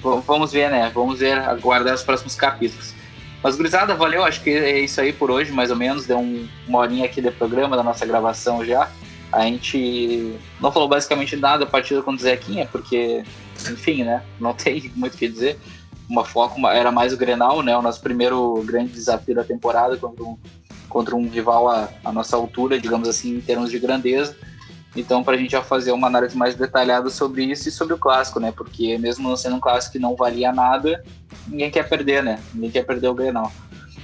vamos ver, né? Vamos ver, aguardar os próximos capítulos. Mas, gurizada, valeu, acho que é isso aí por hoje, mais ou menos. Deu um, uma horinha aqui de programa da nossa gravação já. A gente não falou basicamente nada a partir do Zequinha, porque, enfim, né? Não tem muito o que dizer. Uma foco era mais o Grenal, né? O nosso primeiro grande desafio da temporada contra um, contra um rival à, à nossa altura, digamos assim, em termos de grandeza. Então, para a gente já fazer uma análise mais detalhada sobre isso e sobre o clássico, né? Porque mesmo sendo um clássico que não valia nada, ninguém quer perder, né? Ninguém quer perder o Grenal.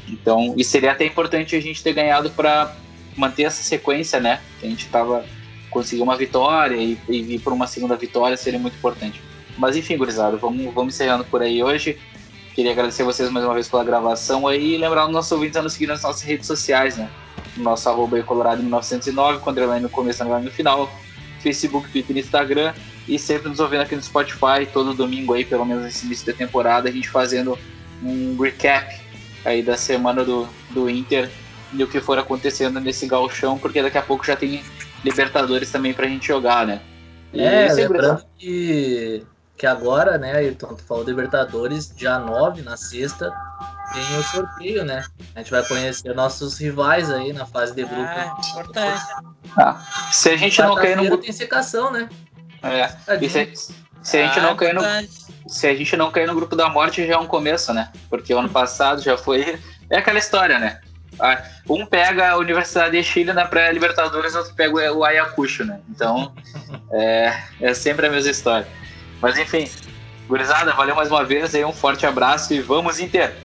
Então, e seria até importante a gente ter ganhado para manter essa sequência, né? Que a gente estava conseguir uma vitória e, e vir por uma segunda vitória seria muito importante. Mas enfim, gurizada, vamos, vamos encerrando por aí hoje. Queria agradecer vocês mais uma vez pela gravação aí e lembrar os nossos ouvintes a nos seguir nas nossas redes sociais, né? Nosso arroba Colorado 1909, com underline no começo, underline no final, Facebook, Twitter e Instagram, e sempre nos ouvindo aqui no Spotify, todo domingo aí, pelo menos nesse início da temporada, a gente fazendo um recap aí da semana do, do Inter e o que for acontecendo nesse galchão, porque daqui a pouco já tem Libertadores também pra gente jogar, né? E é, lembrando que que agora, né, Ayrton, tu falou Libertadores, dia 9, na sexta, tem o sorteio, né? A gente vai conhecer nossos rivais aí na fase de grupo. Ah, importante. Ah, se a gente não cair no grupo. tem secação, né? É, e se, se a gente Ah, não cair no, se a gente não cair no grupo da morte já é um começo, né? Porque o ano passado já foi. É aquela história, né? Ah, Um pega a Universidade de Chile na pré-Libertadores, outro pega o Ayacucho, né? Então é, é sempre a mesma história. Mas enfim, gurizada, valeu mais uma vez aí, um forte abraço e vamos Inter!